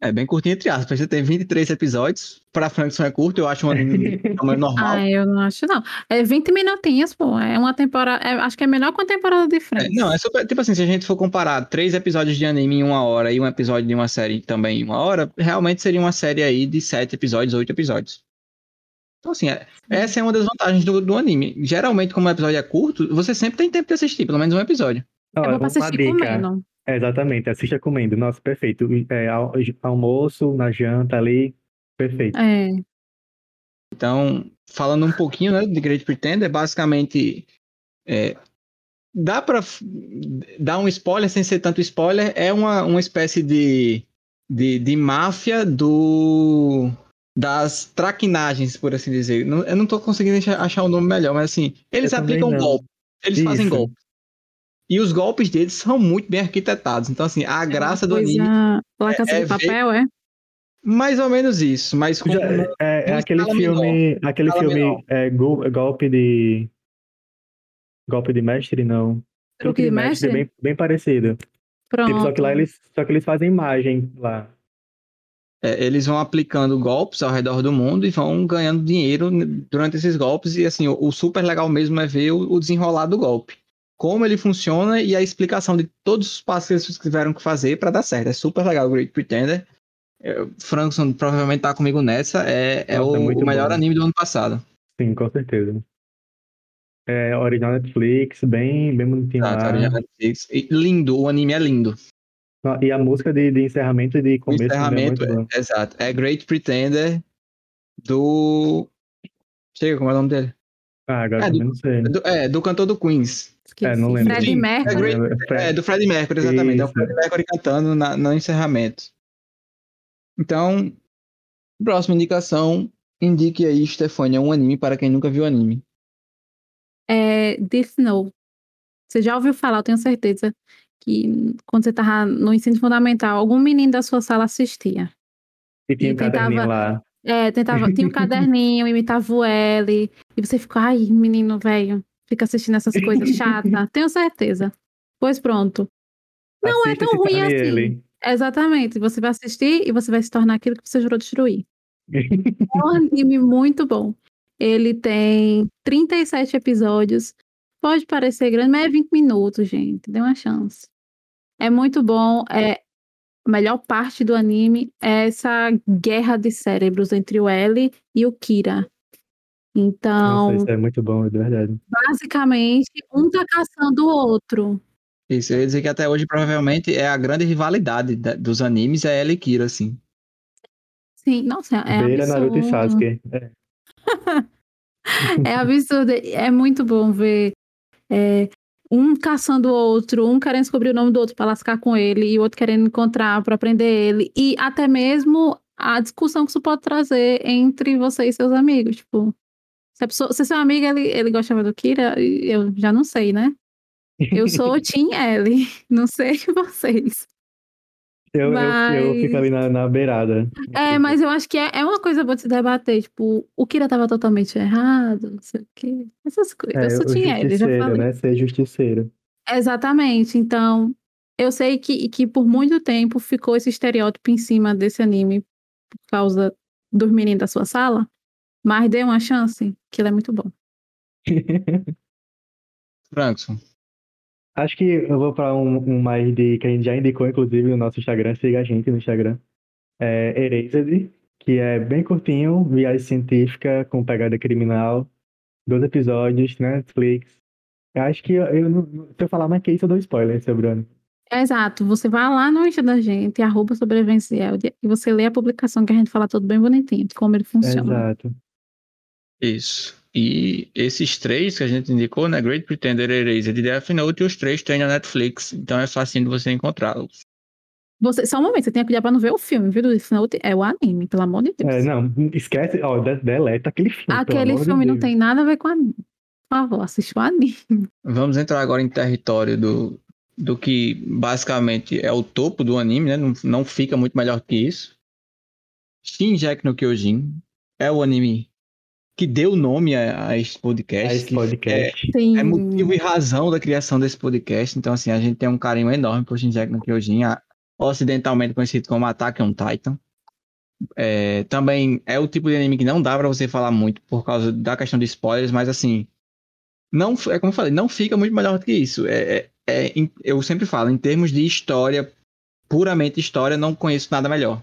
É bem curtinho, entre aspas. Você tem 23 episódios. Pra Frankson é curto, eu acho um anime normal. Ah, eu não acho, não. É 20 minutinhos, pô. É uma temporada. é- acho que é melhor que uma temporada de É, Friends. não, é super. Tipo assim, se a gente for comparar três episódios de anime em uma hora e um episódio de uma série também em uma hora, realmente seria uma série aí de sete episódios, oito episódios. Então, assim, é- essa é uma das vantagens do, do anime. Geralmente, como o episódio é curto, você sempre tem tempo de assistir, pelo menos um episódio. Ó, é bom pra uma assistir dica. comendo. É, exatamente, assista comendo. Nossa, perfeito. É, al- almoço, na janta ali, perfeito. É. Então, falando um pouquinho né, de Great Pretender, basicamente é, dá pra f- dar um spoiler sem ser tanto spoiler, é uma, uma espécie de, de, de máfia do das traquinagens, por assim dizer. Não- eu não tô conseguindo achar- o nome melhor, mas assim, eles Eu aplicam golpes, eles fazem Isso. golpes. E os golpes deles são muito bem arquitetados. Então, assim, a graça do anime. La Casa é de ver- Papel, é? mais ou menos isso, mas com Já- é, é uma aquele filme, aquele escala filme menor. é, gol- golpe de golpe de mestre, não. Truque de mestre? bem, bem parecido. Tipo, Pronto. só que lá eles, só que eles fazem imagem lá. É, eles vão aplicando golpes ao redor do mundo e vão ganhando dinheiro durante esses golpes. E assim, o, o super legal mesmo é ver o, o desenrolar do golpe. Como ele funciona e a explicação de todos os passos que eles tiveram que fazer para dar certo. É super legal o Great Pretender. É, Frankson provavelmente tá comigo nessa. É, é Nossa, o, é muito o melhor bom. anime do ano passado. Sim, com certeza. É original Netflix, bem, bem bonitinho lá. tá, original Netflix. E lindo, o anime é lindo. E a música de, de encerramento e de começo também é encerramento, muito boa. é, exato. É Great Pretender do. Chega, como é o nome dele? Ah, agora É, também não sei. Do- é, do cantor do Queens. Esqueci. É, não lembro. Fred Sim, Mercury. é Great- É, Fred- É, do Freddie Mercury, exatamente. É o Isso. Freddie Mercury cantando na, no encerramento. Então, próxima indicação. Indique aí, Stefania, um anime para quem nunca viu anime. É Death Note. Você já ouviu falar, eu tenho certeza, que quando você tava no ensino fundamental, algum menino da sua sala assistia. E tinha E um caderninho lá. É, tentava, tinha um caderninho, imitava o L, e você fica, ai, menino velho, fica assistindo essas coisas chatas. Tenho certeza. Pois pronto. Não é Assista e tão ruim assim. ele. Exatamente. Você vai assistir e você vai se tornar aquilo que você jurou destruir. É um anime muito bom. Ele tem 37 episódios. Pode parecer grande, mas é 20 minutos, gente. Dê uma chance. É muito bom. É, a melhor parte do anime é essa guerra de cérebros entre o L e o Kira. Então, Nossa, isso é muito bom, de verdade. basicamente, um tá caçando o outro. Isso, eu ia dizer que até hoje provavelmente é a grande rivalidade da- dos animes, é ela e Kira, assim. Sim, nossa, é Beira Naruto e. Sasuke. É. É absurdo. É muito bom ver é, um caçando o outro, um querendo descobrir o nome do outro para lascar com ele, e o outro querendo encontrar para prender ele. E até mesmo a discussão que isso pode trazer entre você e seus amigos. Tipo, se, a pessoa, se seu amigo ele, ele gostava do Kira, eu já não sei, né? Eu sou o Team L, não sei vocês. Eu, eu, eu Mas- fico ali na, na beirada. É, mas eu acho que é, é uma coisa boa de se debater. Tipo, o Kira tava totalmente errado, não sei o quê. Essas coisas. É, eu sou L, já falei. né? Ser justiceiro. Exatamente. Então, eu sei que, que por muito tempo ficou esse estereótipo em cima desse anime por causa dos meninos da sua sala, mas dê uma chance, que ele é muito bom. Frankson. Acho que eu vou para um, um mais de que a gente já indicou, inclusive, no nosso Instagram. Siga a gente no Instagram. É Erased, que é bem curtinho, viagem científica com pegada criminal. Dois episódios, Netflix. Eu acho que eu, eu não- se eu falar mais que isso, eu dou spoiler sobre o anime. É exato. Você vai lá no Insta da gente, arroba sobrevivência e você lê a publicação que a gente fala tudo bem bonitinho, de como ele funciona. Exato. Isso. E esses três que a gente indicou, né? Great Pretender, Erased e Death Note, os três têm na Netflix. Então é fácil de você encontrá-los. Você, só um momento, você tem que cuidar pra não ver o filme, viu? Death Note é o anime, pelo amor de Deus. É, não, esquece, ó, de- deleta aquele filme. pelo Aquele amor de filme não tem nada a ver com anime. Por favor, assista o anime. Vamos entrar agora em território do, do que basicamente é o topo do anime, né? Não, não fica muito melhor que isso. Shinjek no Kyojin é o anime que deu nome a, a este podcast. A esse que podcast. Sim. É, é motivo e razão da criação desse podcast. Então, assim, a gente tem um carinho enorme por Shinji no Kyojin, ocidentalmente conhecido como Attack on Titan. É, também é o tipo de anime que não dá pra você falar muito por causa da questão de spoilers, mas assim, não é como eu falei, não fica muito melhor do que isso. É, é- é- eu sempre falo, em termos de história, puramente história, não conheço nada melhor.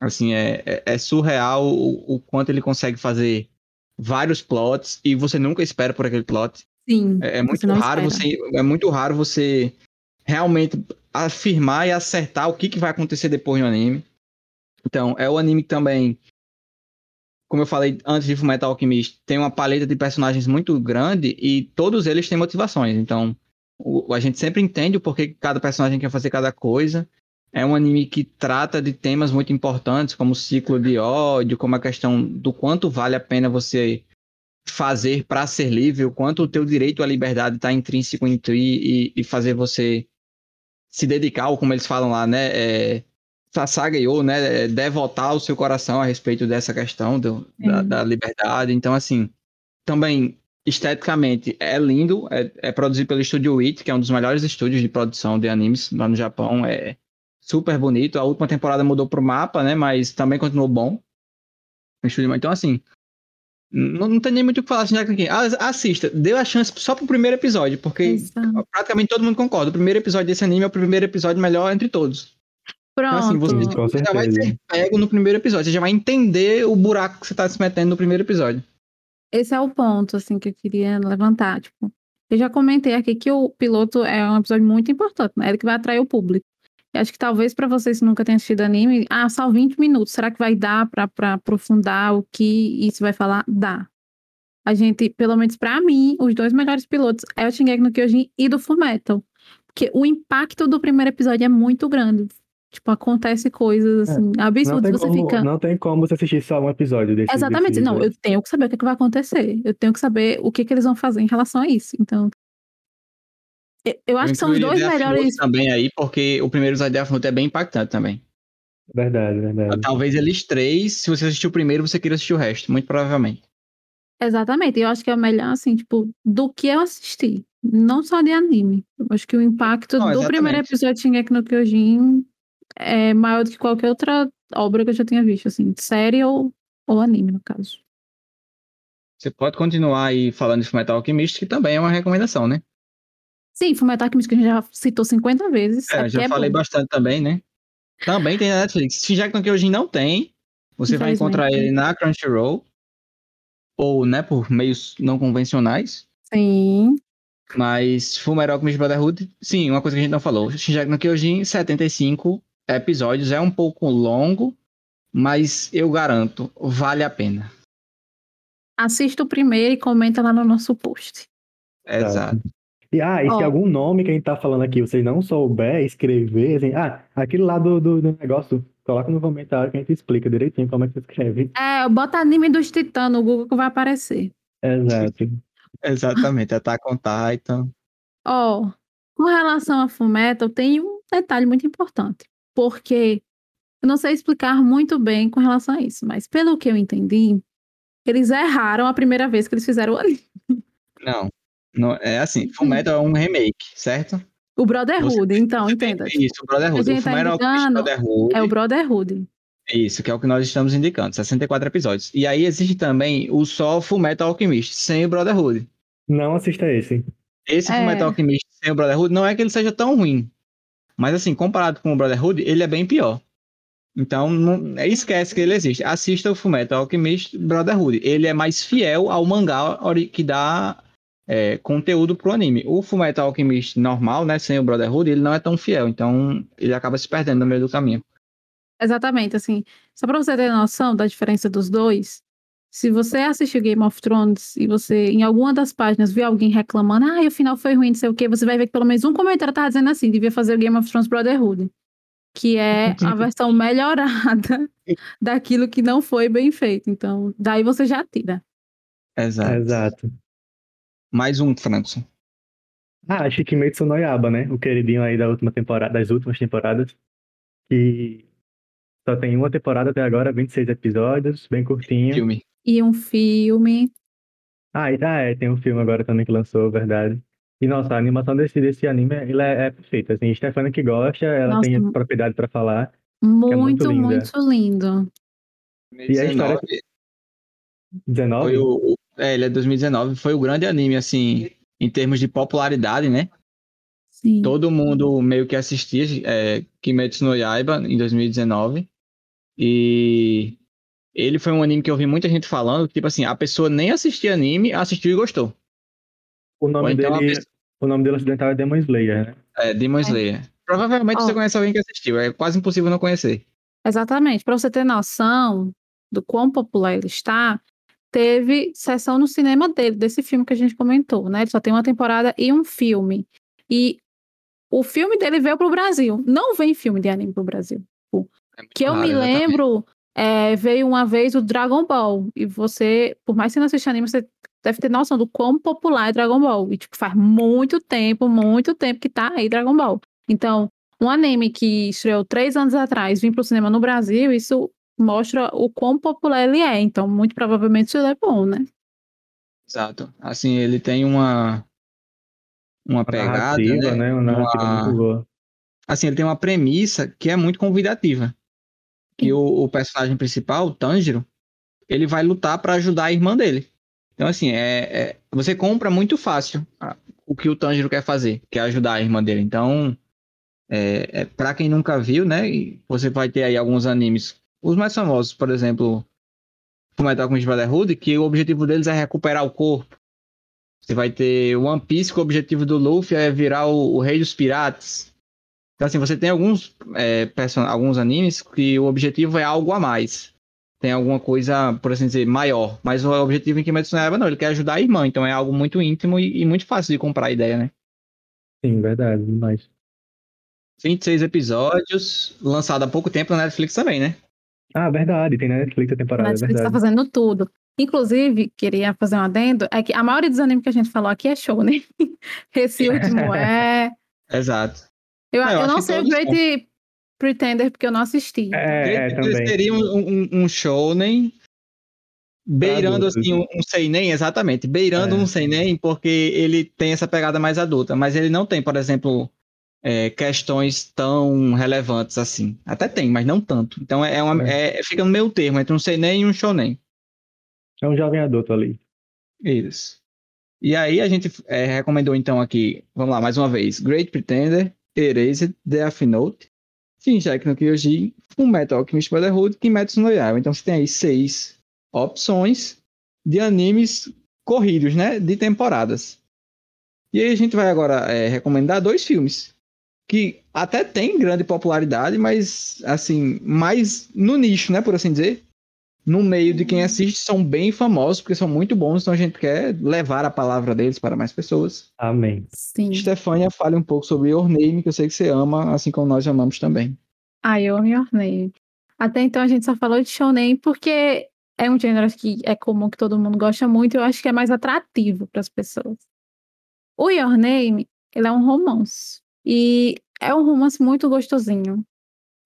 Assim, é, é- é surreal o, o quanto ele consegue fazer vários plots e você nunca espera por aquele plot. Sim. É, é muito raro espera. você é muito raro você realmente afirmar e acertar o que, que vai acontecer depois no anime. Então, é o anime que também como eu falei antes de Fullmetal Alchemist, tem uma paleta de personagens muito grande e todos eles têm motivações. Então, o- a gente sempre entende o porquê que cada personagem quer fazer cada coisa. É um anime que trata de temas muito importantes, como o ciclo de ódio, como a questão do quanto vale a pena você fazer para ser livre, o quanto o teu direito à liberdade está intrínseco em ti e, e fazer você se dedicar, ou como eles falam lá, né? É, Sasageo, né? É, devotar o seu coração a respeito dessa questão do- da, da liberdade. Então, assim, também esteticamente é lindo, é, é produzido pelo estúdio It, que é um dos melhores estúdios de produção de animes lá no Japão. É super bonito. A última temporada mudou pro mapa, né? Mas também continuou bom. Então, assim, não, não tem nem muito o que falar assim, aqui. Ah, Assista, deu a chance só pro primeiro episódio, porque Exato. praticamente todo mundo concorda. O primeiro episódio desse anime é o primeiro episódio melhor entre todos. Então, Pronto. assim, você, Com já vai ser pego no primeiro episódio, você já vai entender o buraco que você tá se metendo no primeiro episódio. Esse é o ponto, assim, que eu queria levantar. Tipo, eu já comentei aqui que o piloto é um episódio muito importante, né? Ele que vai atrair o público. Acho que talvez para vocês que nunca tenham assistido anime, ah, só 20 minutos. Será que vai dar pra pra aprofundar o que isso vai falar? Dá. A gente, pelo menos pra mim, os dois melhores pilotos é o Shingeki no Kyojin e do Fullmetal. Porque o impacto do primeiro episódio é muito grande. Tipo, acontece coisas assim, Não absurdas. Você como, fica. não tem como você assistir só um episódio desse. Exatamente. desse Não, eu tenho que saber o que, é que vai acontecer. Eu tenho que saber o que, que eles vão fazer em relação a isso. Então. Eu, eu acho que são os dois Death Note melhores. também aí, porque o primeiro Death Note é bem impactante também. Verdade, verdade. Talvez eles três, se você assistiu o primeiro, você queira assistir o resto, muito provavelmente. Exatamente. Eu acho que é o melhor, assim, tipo, do que eu assisti. Não só de anime. Eu acho que o impacto Não, do exatamente. primeiro episódio de Shingeki no Kyojin é maior do que qualquer outra obra que eu já tenha visto, assim, série ou, ou anime, no caso. Você pode continuar aí falando de Fullmetal Alchemist, que também é uma recomendação, né? Sim, Fullmetal Alchemist, que a gente já citou 50 vezes. É, já é falei bom. bastante também, né? Também tem na Netflix. Shinji no Kyojin não tem. Você vai encontrar ele na Crunchyroll. Ou, né, por meios não convencionais. Sim. Mas Fullmetal Alchemist Brotherhood, sim, uma coisa que a gente não falou. Shinji no Kyojin, 75 episódios. É um pouco longo, mas eu garanto, vale a pena. Assista o primeiro e comenta lá no nosso post. Exato. E, ah, e se Ó. algum nome que a gente tá falando aqui vocês não souber escrever, assim, ah, aquele lá do, do, do negócio, coloca no comentário que a gente explica direitinho como é que se escreve. É, bota anime dos Titãs no Google que vai aparecer. Exato. Exatamente. Attack on Titan. Ó, com relação a Fullmetal, tem um detalhe muito importante. Porque eu não sei explicar muito bem com relação a isso, mas pelo que eu entendi, eles erraram a primeira vez que eles fizeram o anime. Não. Não é assim, Fullmetal é um remake, certo? O Brotherhood, então, entenda. Isso, o Brotherhood. O tá Fullmetal Alchemist indicando- Brotherhood. É o Brotherhood. Isso, que é o que nós estamos indicando, 64 episódios. E aí existe também o só Fullmetal Alchemist, sem o Brotherhood. Não assista esse. Esse É. Fullmetal Alchemist sem o Brotherhood não é que ele seja tão ruim. Mas assim, comparado com o Brotherhood, ele é bem pior. Então, não, esquece que ele existe. Assista o Fullmetal Alchemist Brotherhood. Ele é mais fiel ao mangá que dá é, conteúdo pro anime. O Fullmetal Alchemist normal, né, sem o Brotherhood, ele não é tão fiel. Então, ele acaba se perdendo no meio do caminho. Exatamente, assim, só pra você ter noção da diferença dos dois, se você assistiu Game of Thrones e você, em alguma das páginas, viu alguém reclamando, ah, o final foi ruim, não sei o quê, você vai ver que pelo menos um comentário tava dizendo assim, devia fazer o Game of Thrones Brotherhood, que é a versão melhorada daquilo que não foi bem feito. Então, daí você já tira. Exato. Exato. Mais um, Frankson. Ah, Shikimetsu no Yaba, né? O queridinho aí da última temporada, das últimas temporadas. Que só tem uma temporada até agora, 26 episódios, bem curtinho. Filme. e um filme. Ah, e tá, é, tem um filme agora também que lançou, verdade. E nossa, a animação desse, desse anime, ele é, é perfeita. Assim, Stefania que gosta, ela Nossa, tem propriedade pra falar. Muito, é muito muito lindo. E a história- 19? Foi o, o- é, ele é 2019, foi o grande anime, assim, em termos de popularidade, né? Sim. Todo mundo meio que assistia é, Kimetsu no Yaiba em 2019. E ele foi um anime que eu vi muita gente falando, que, tipo assim, a pessoa nem assistia anime, assistiu e gostou. O nome então dele, pessoa- o nome dele ocidental é Demon Slayer, né? É, Demon Slayer. Provavelmente Ó. você conhece alguém que assistiu, é quase impossível não conhecer. Exatamente. Para você ter noção do quão popular ele está, teve sessão no cinema dele, desse filme que a gente comentou, né? Ele só tem uma temporada e um filme. E o filme dele veio pro Brasil. Não vem filme de anime pro Brasil. É muito Que eu raro, me lembro, é, veio uma vez o Dragon Ball. E você, por mais que você não assista anime, você deve ter noção do quão popular é Dragon Ball. E, tipo, faz muito tempo, muito tempo que tá aí Dragon Ball. Então, um anime que estreou três anos atrás, vir pro cinema no Brasil, isso mostra o quão popular ele é. Então, muito provavelmente isso é bom, né? Exato. Assim, ele tem uma uma Uma pegada, né? né? Uma narrativa Uma- muito boa. Assim, ele tem uma premissa que é muito convidativa. Que o, o personagem principal, o Tanjiro, ele vai lutar para ajudar a irmã dele. Então, assim, é, é- você compra muito fácil o que o Tanjiro quer fazer, que é ajudar a irmã dele. Então, é, é, para quem nunca viu, né? e Você vai ter aí alguns animes, os mais famosos, por exemplo, como é Alchemist Brotherhood, que o objetivo deles é recuperar o corpo. Você vai ter One Piece, que o objetivo do Luffy é virar o, o rei dos piratas. Então, assim, você tem alguns, é, person- alguns animes que o objetivo é algo a mais. Tem alguma coisa, por assim dizer, maior. Mas o objetivo em Kimetsu no Yaiba não, ele quer ajudar a irmã. Então é algo muito íntimo e, e muito fácil de comprar a ideia, né? Sim, verdade, demais. 26 episódios, lançado há pouco tempo na Netflix também, né? Ah, verdade, tem na Netflix a A temporada, é Netflix tá verdade. fazendo tudo. Inclusive, queria fazer um adendo, é que a maioria dos animes que a gente falou aqui é show, né? Esse último é... Exato. Eu, Não, eu eu não sei o Great Pretender, porque eu não assisti. É, é, Ele também. seria um, um, um shounen beirando adultos. assim um, um seinen, exatamente, beirando É. um seinen porque ele tem essa pegada mais adulta, mas ele não tem, por exemplo, é, questões tão relevantes assim. Até tem, mas não tanto. Então é uma, é- fica no meio termo entre um seinen e um shonen. É um jovem adulto ali. Isso. E aí a gente é, recomendou então aqui, vamos lá, mais uma vez, Great Pretender, Erased, Death Note, Shinjeki no Kyojin, Fullmetal Alchemist Brotherhood, Kimetsu no Yaiba. Então você tem aí seis opções de animes corridos, né, de temporadas. E aí a gente vai agora é, recomendar dois filmes que até têm grande popularidade, mas assim, mais no nicho, né, por assim dizer no meio de quem assiste são bem famosos, porque são muito bons, então a gente quer levar a palavra deles para mais pessoas. Amém. Sim. Stefania, fale um pouco sobre Your Name, que eu sei que você ama, assim como nós amamos também. Ah, eu amo Your Name. Até então a gente só falou de shonen porque é um gênero que é comum que todo mundo gosta muito e eu acho que é mais atrativo para as pessoas. O Your Name, ele é um romance. E é um romance muito gostosinho.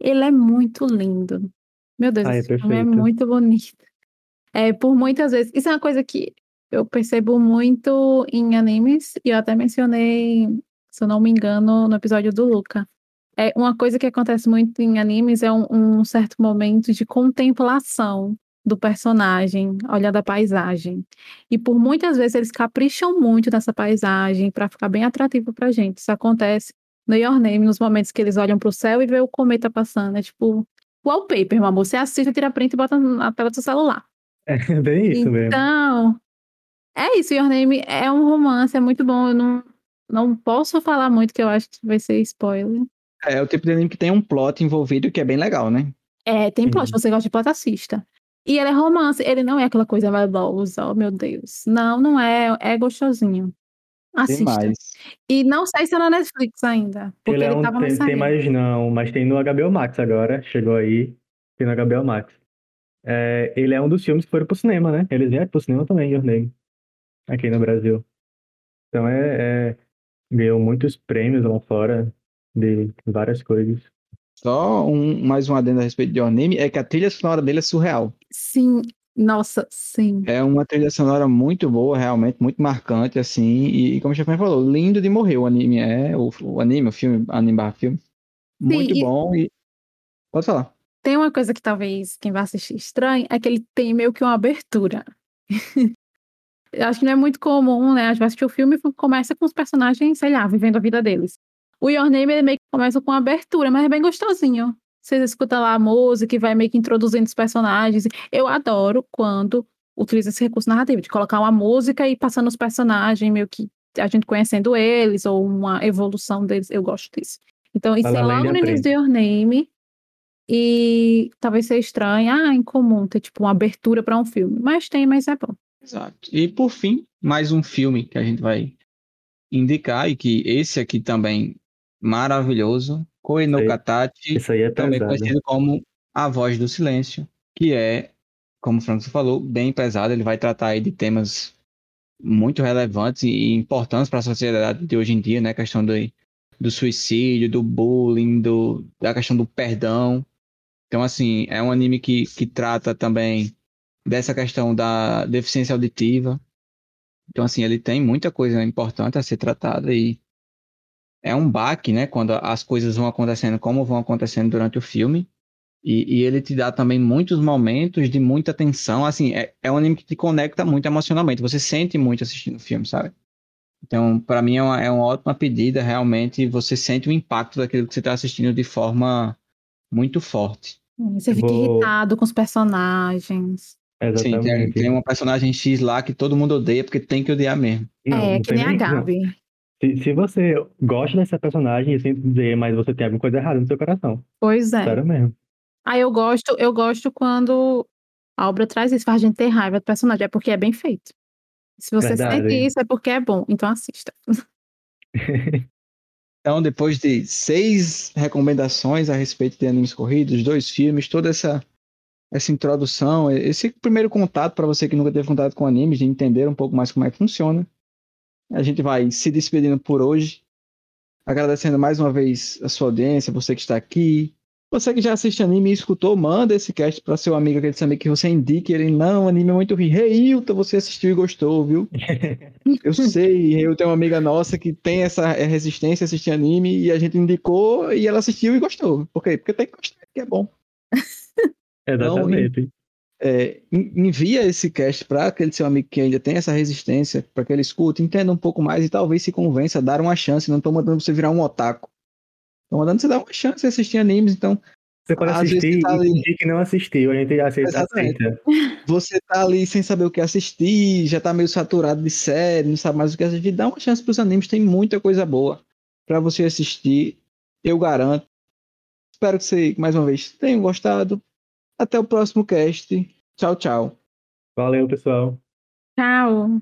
Ele é muito lindo. Meu Deus, Ai, é esse filme é muito bonito. É, por muitas vezes. Isso é uma coisa que eu percebo muito em animes, e eu até mencionei, se eu não me engano, no episódio do Luca. É uma coisa que acontece muito em animes é um, um certo momento de contemplação do personagem, olhando a paisagem. E por muitas vezes eles capricham muito nessa paisagem para ficar bem atrativo pra gente. Isso acontece no Your Name, nos momentos que eles olham pro céu e vê o cometa passando. É tipo wallpaper, meu amor. Você assiste, tira print e bota na tela do seu celular. É bem isso mesmo. Então, é isso. Your Name é um romance, é muito bom. Eu não, não posso falar muito, que eu acho que vai ser spoiler. É o tipo de anime que tem um plot envolvido que é bem legal, né? É, tem plot, Uhum. você gosta de plot, assista. E ele é romance, ele não é aquela coisa maldosa, oh meu Deus. Não, não é, é gostosinho. Assista. Demais. E não sei se é na Netflix ainda, porque Ele ele, é um, tava tem, tem mais não, mas tem no HBO Max agora, chegou aí, tem no HBO Max. É, ele é um dos filmes que foram pro cinema, né? Eles vieram pro cinema também, Your Name, aqui no Brasil. Então é, é- ganhou muitos prêmios lá fora de várias coisas. Só um, mais um adendo a respeito de Your Name, é que a trilha sonora dele é surreal. Sim, Nossa, sim. É uma trilha sonora muito boa, realmente, muito marcante, assim. E, como o Chefão falou, lindo de morrer o anime. É o, o anime, o filme, anime barra filme. Muito sim, bom e... Pode falar. Tem uma coisa que talvez quem vai assistir estranhe, é que ele tem meio que uma abertura. Eu acho que não é muito comum, né? A gente vai assistir o filme e começa com os personagens, sei lá, vivendo a vida deles. O Your Name, ele meio que começa com abertura, mas é bem gostosinho. Você escuta lá a música e vai meio que introduzindo os personagens. Eu adoro quando utiliza esse recurso narrativo, de colocar uma música e passando os personagens, meio que a gente conhecendo eles, ou uma evolução deles. Eu gosto disso. Então, isso é logo no início do Your Name. E talvez seja estranho, ah, incomum ter tipo uma abertura para um filme. Mas tem, mas é bom. Exato. E por fim, mais um filme que a gente vai indicar, e que esse aqui também maravilhoso, Koe no Katachi, é também conhecido como A Voz do Silêncio, que é, como o Franco falou, bem pesado. Ele vai tratar aí de temas muito relevantes e importantes para a sociedade de hoje em dia, né? A questão do, do suicídio, do bullying, do, da questão do perdão. Então, assim, é um anime que, que trata também dessa questão da deficiência auditiva. Então, assim, ele tem muita coisa importante a ser tratada e é um baque, né? Quando as coisas vão acontecendo como vão acontecendo durante o filme. E, e ele te dá também muitos momentos de muita tensão. Assim, é, é um anime que te conecta muito emocionalmente. Você sente muito assistindo o filme, sabe? Então, para mim, é uma, é uma ótima pedida. Realmente, você sente o impacto daquilo que você está assistindo de forma muito forte. Você fica Vou... irritado com os personagens. Sim, tem, tem, uma personagem X lá que todo mundo odeia porque tem que odiar mesmo. Não, é, não que nem a Gabi. Se, se você gosta dessa personagem, eu sinto dizer, mas você tem alguma coisa errada no seu coração. Pois é. Sério mesmo. Ah, eu gosto, eu gosto quando a obra traz isso, faz a gente ter raiva do personagem, é porque é bem feito. Se você Verdade. sente isso, é porque é bom, então assista. então, depois de seis recomendações a respeito de animes corridos, dois filmes, toda essa essa introdução, esse primeiro contato para você que nunca teve contato com animes, de entender um pouco mais como é que funciona. A gente vai se despedindo por hoje. Agradecendo mais uma vez a sua audiência, você que está aqui. Você que já assiste anime e escutou, manda esse cast para seu amigo, aquele saber que você indique ele. Não, anime é muito ruim. Reilton, você assistiu e gostou, viu? Eu sei, Reilton é uma amiga nossa que tem essa resistência a assistir anime e a gente indicou e ela assistiu e gostou. Por quê? Porque tem que gostar, que é bom. Exatamente. Então, é, envia esse cast para aquele seu amigo que ainda tem essa resistência, para que ele escute, entenda um pouco mais e talvez se convença a dar uma chance. Não estou mandando você virar um otaku. Estou mandando você dar uma chance a assistir animes, então. Você pode assistir tá ali... e que não assistiu, a gente aceita. Aceita. Você tá ali sem saber o que assistir, já tá meio saturado de série, não sabe mais o que assistir. Dá uma chance para os animes, tem muita coisa boa para você assistir, eu garanto. Espero que você, mais uma vez, tenham gostado. Até o próximo cast. Tchau, tchau. Valeu, pessoal. Tchau.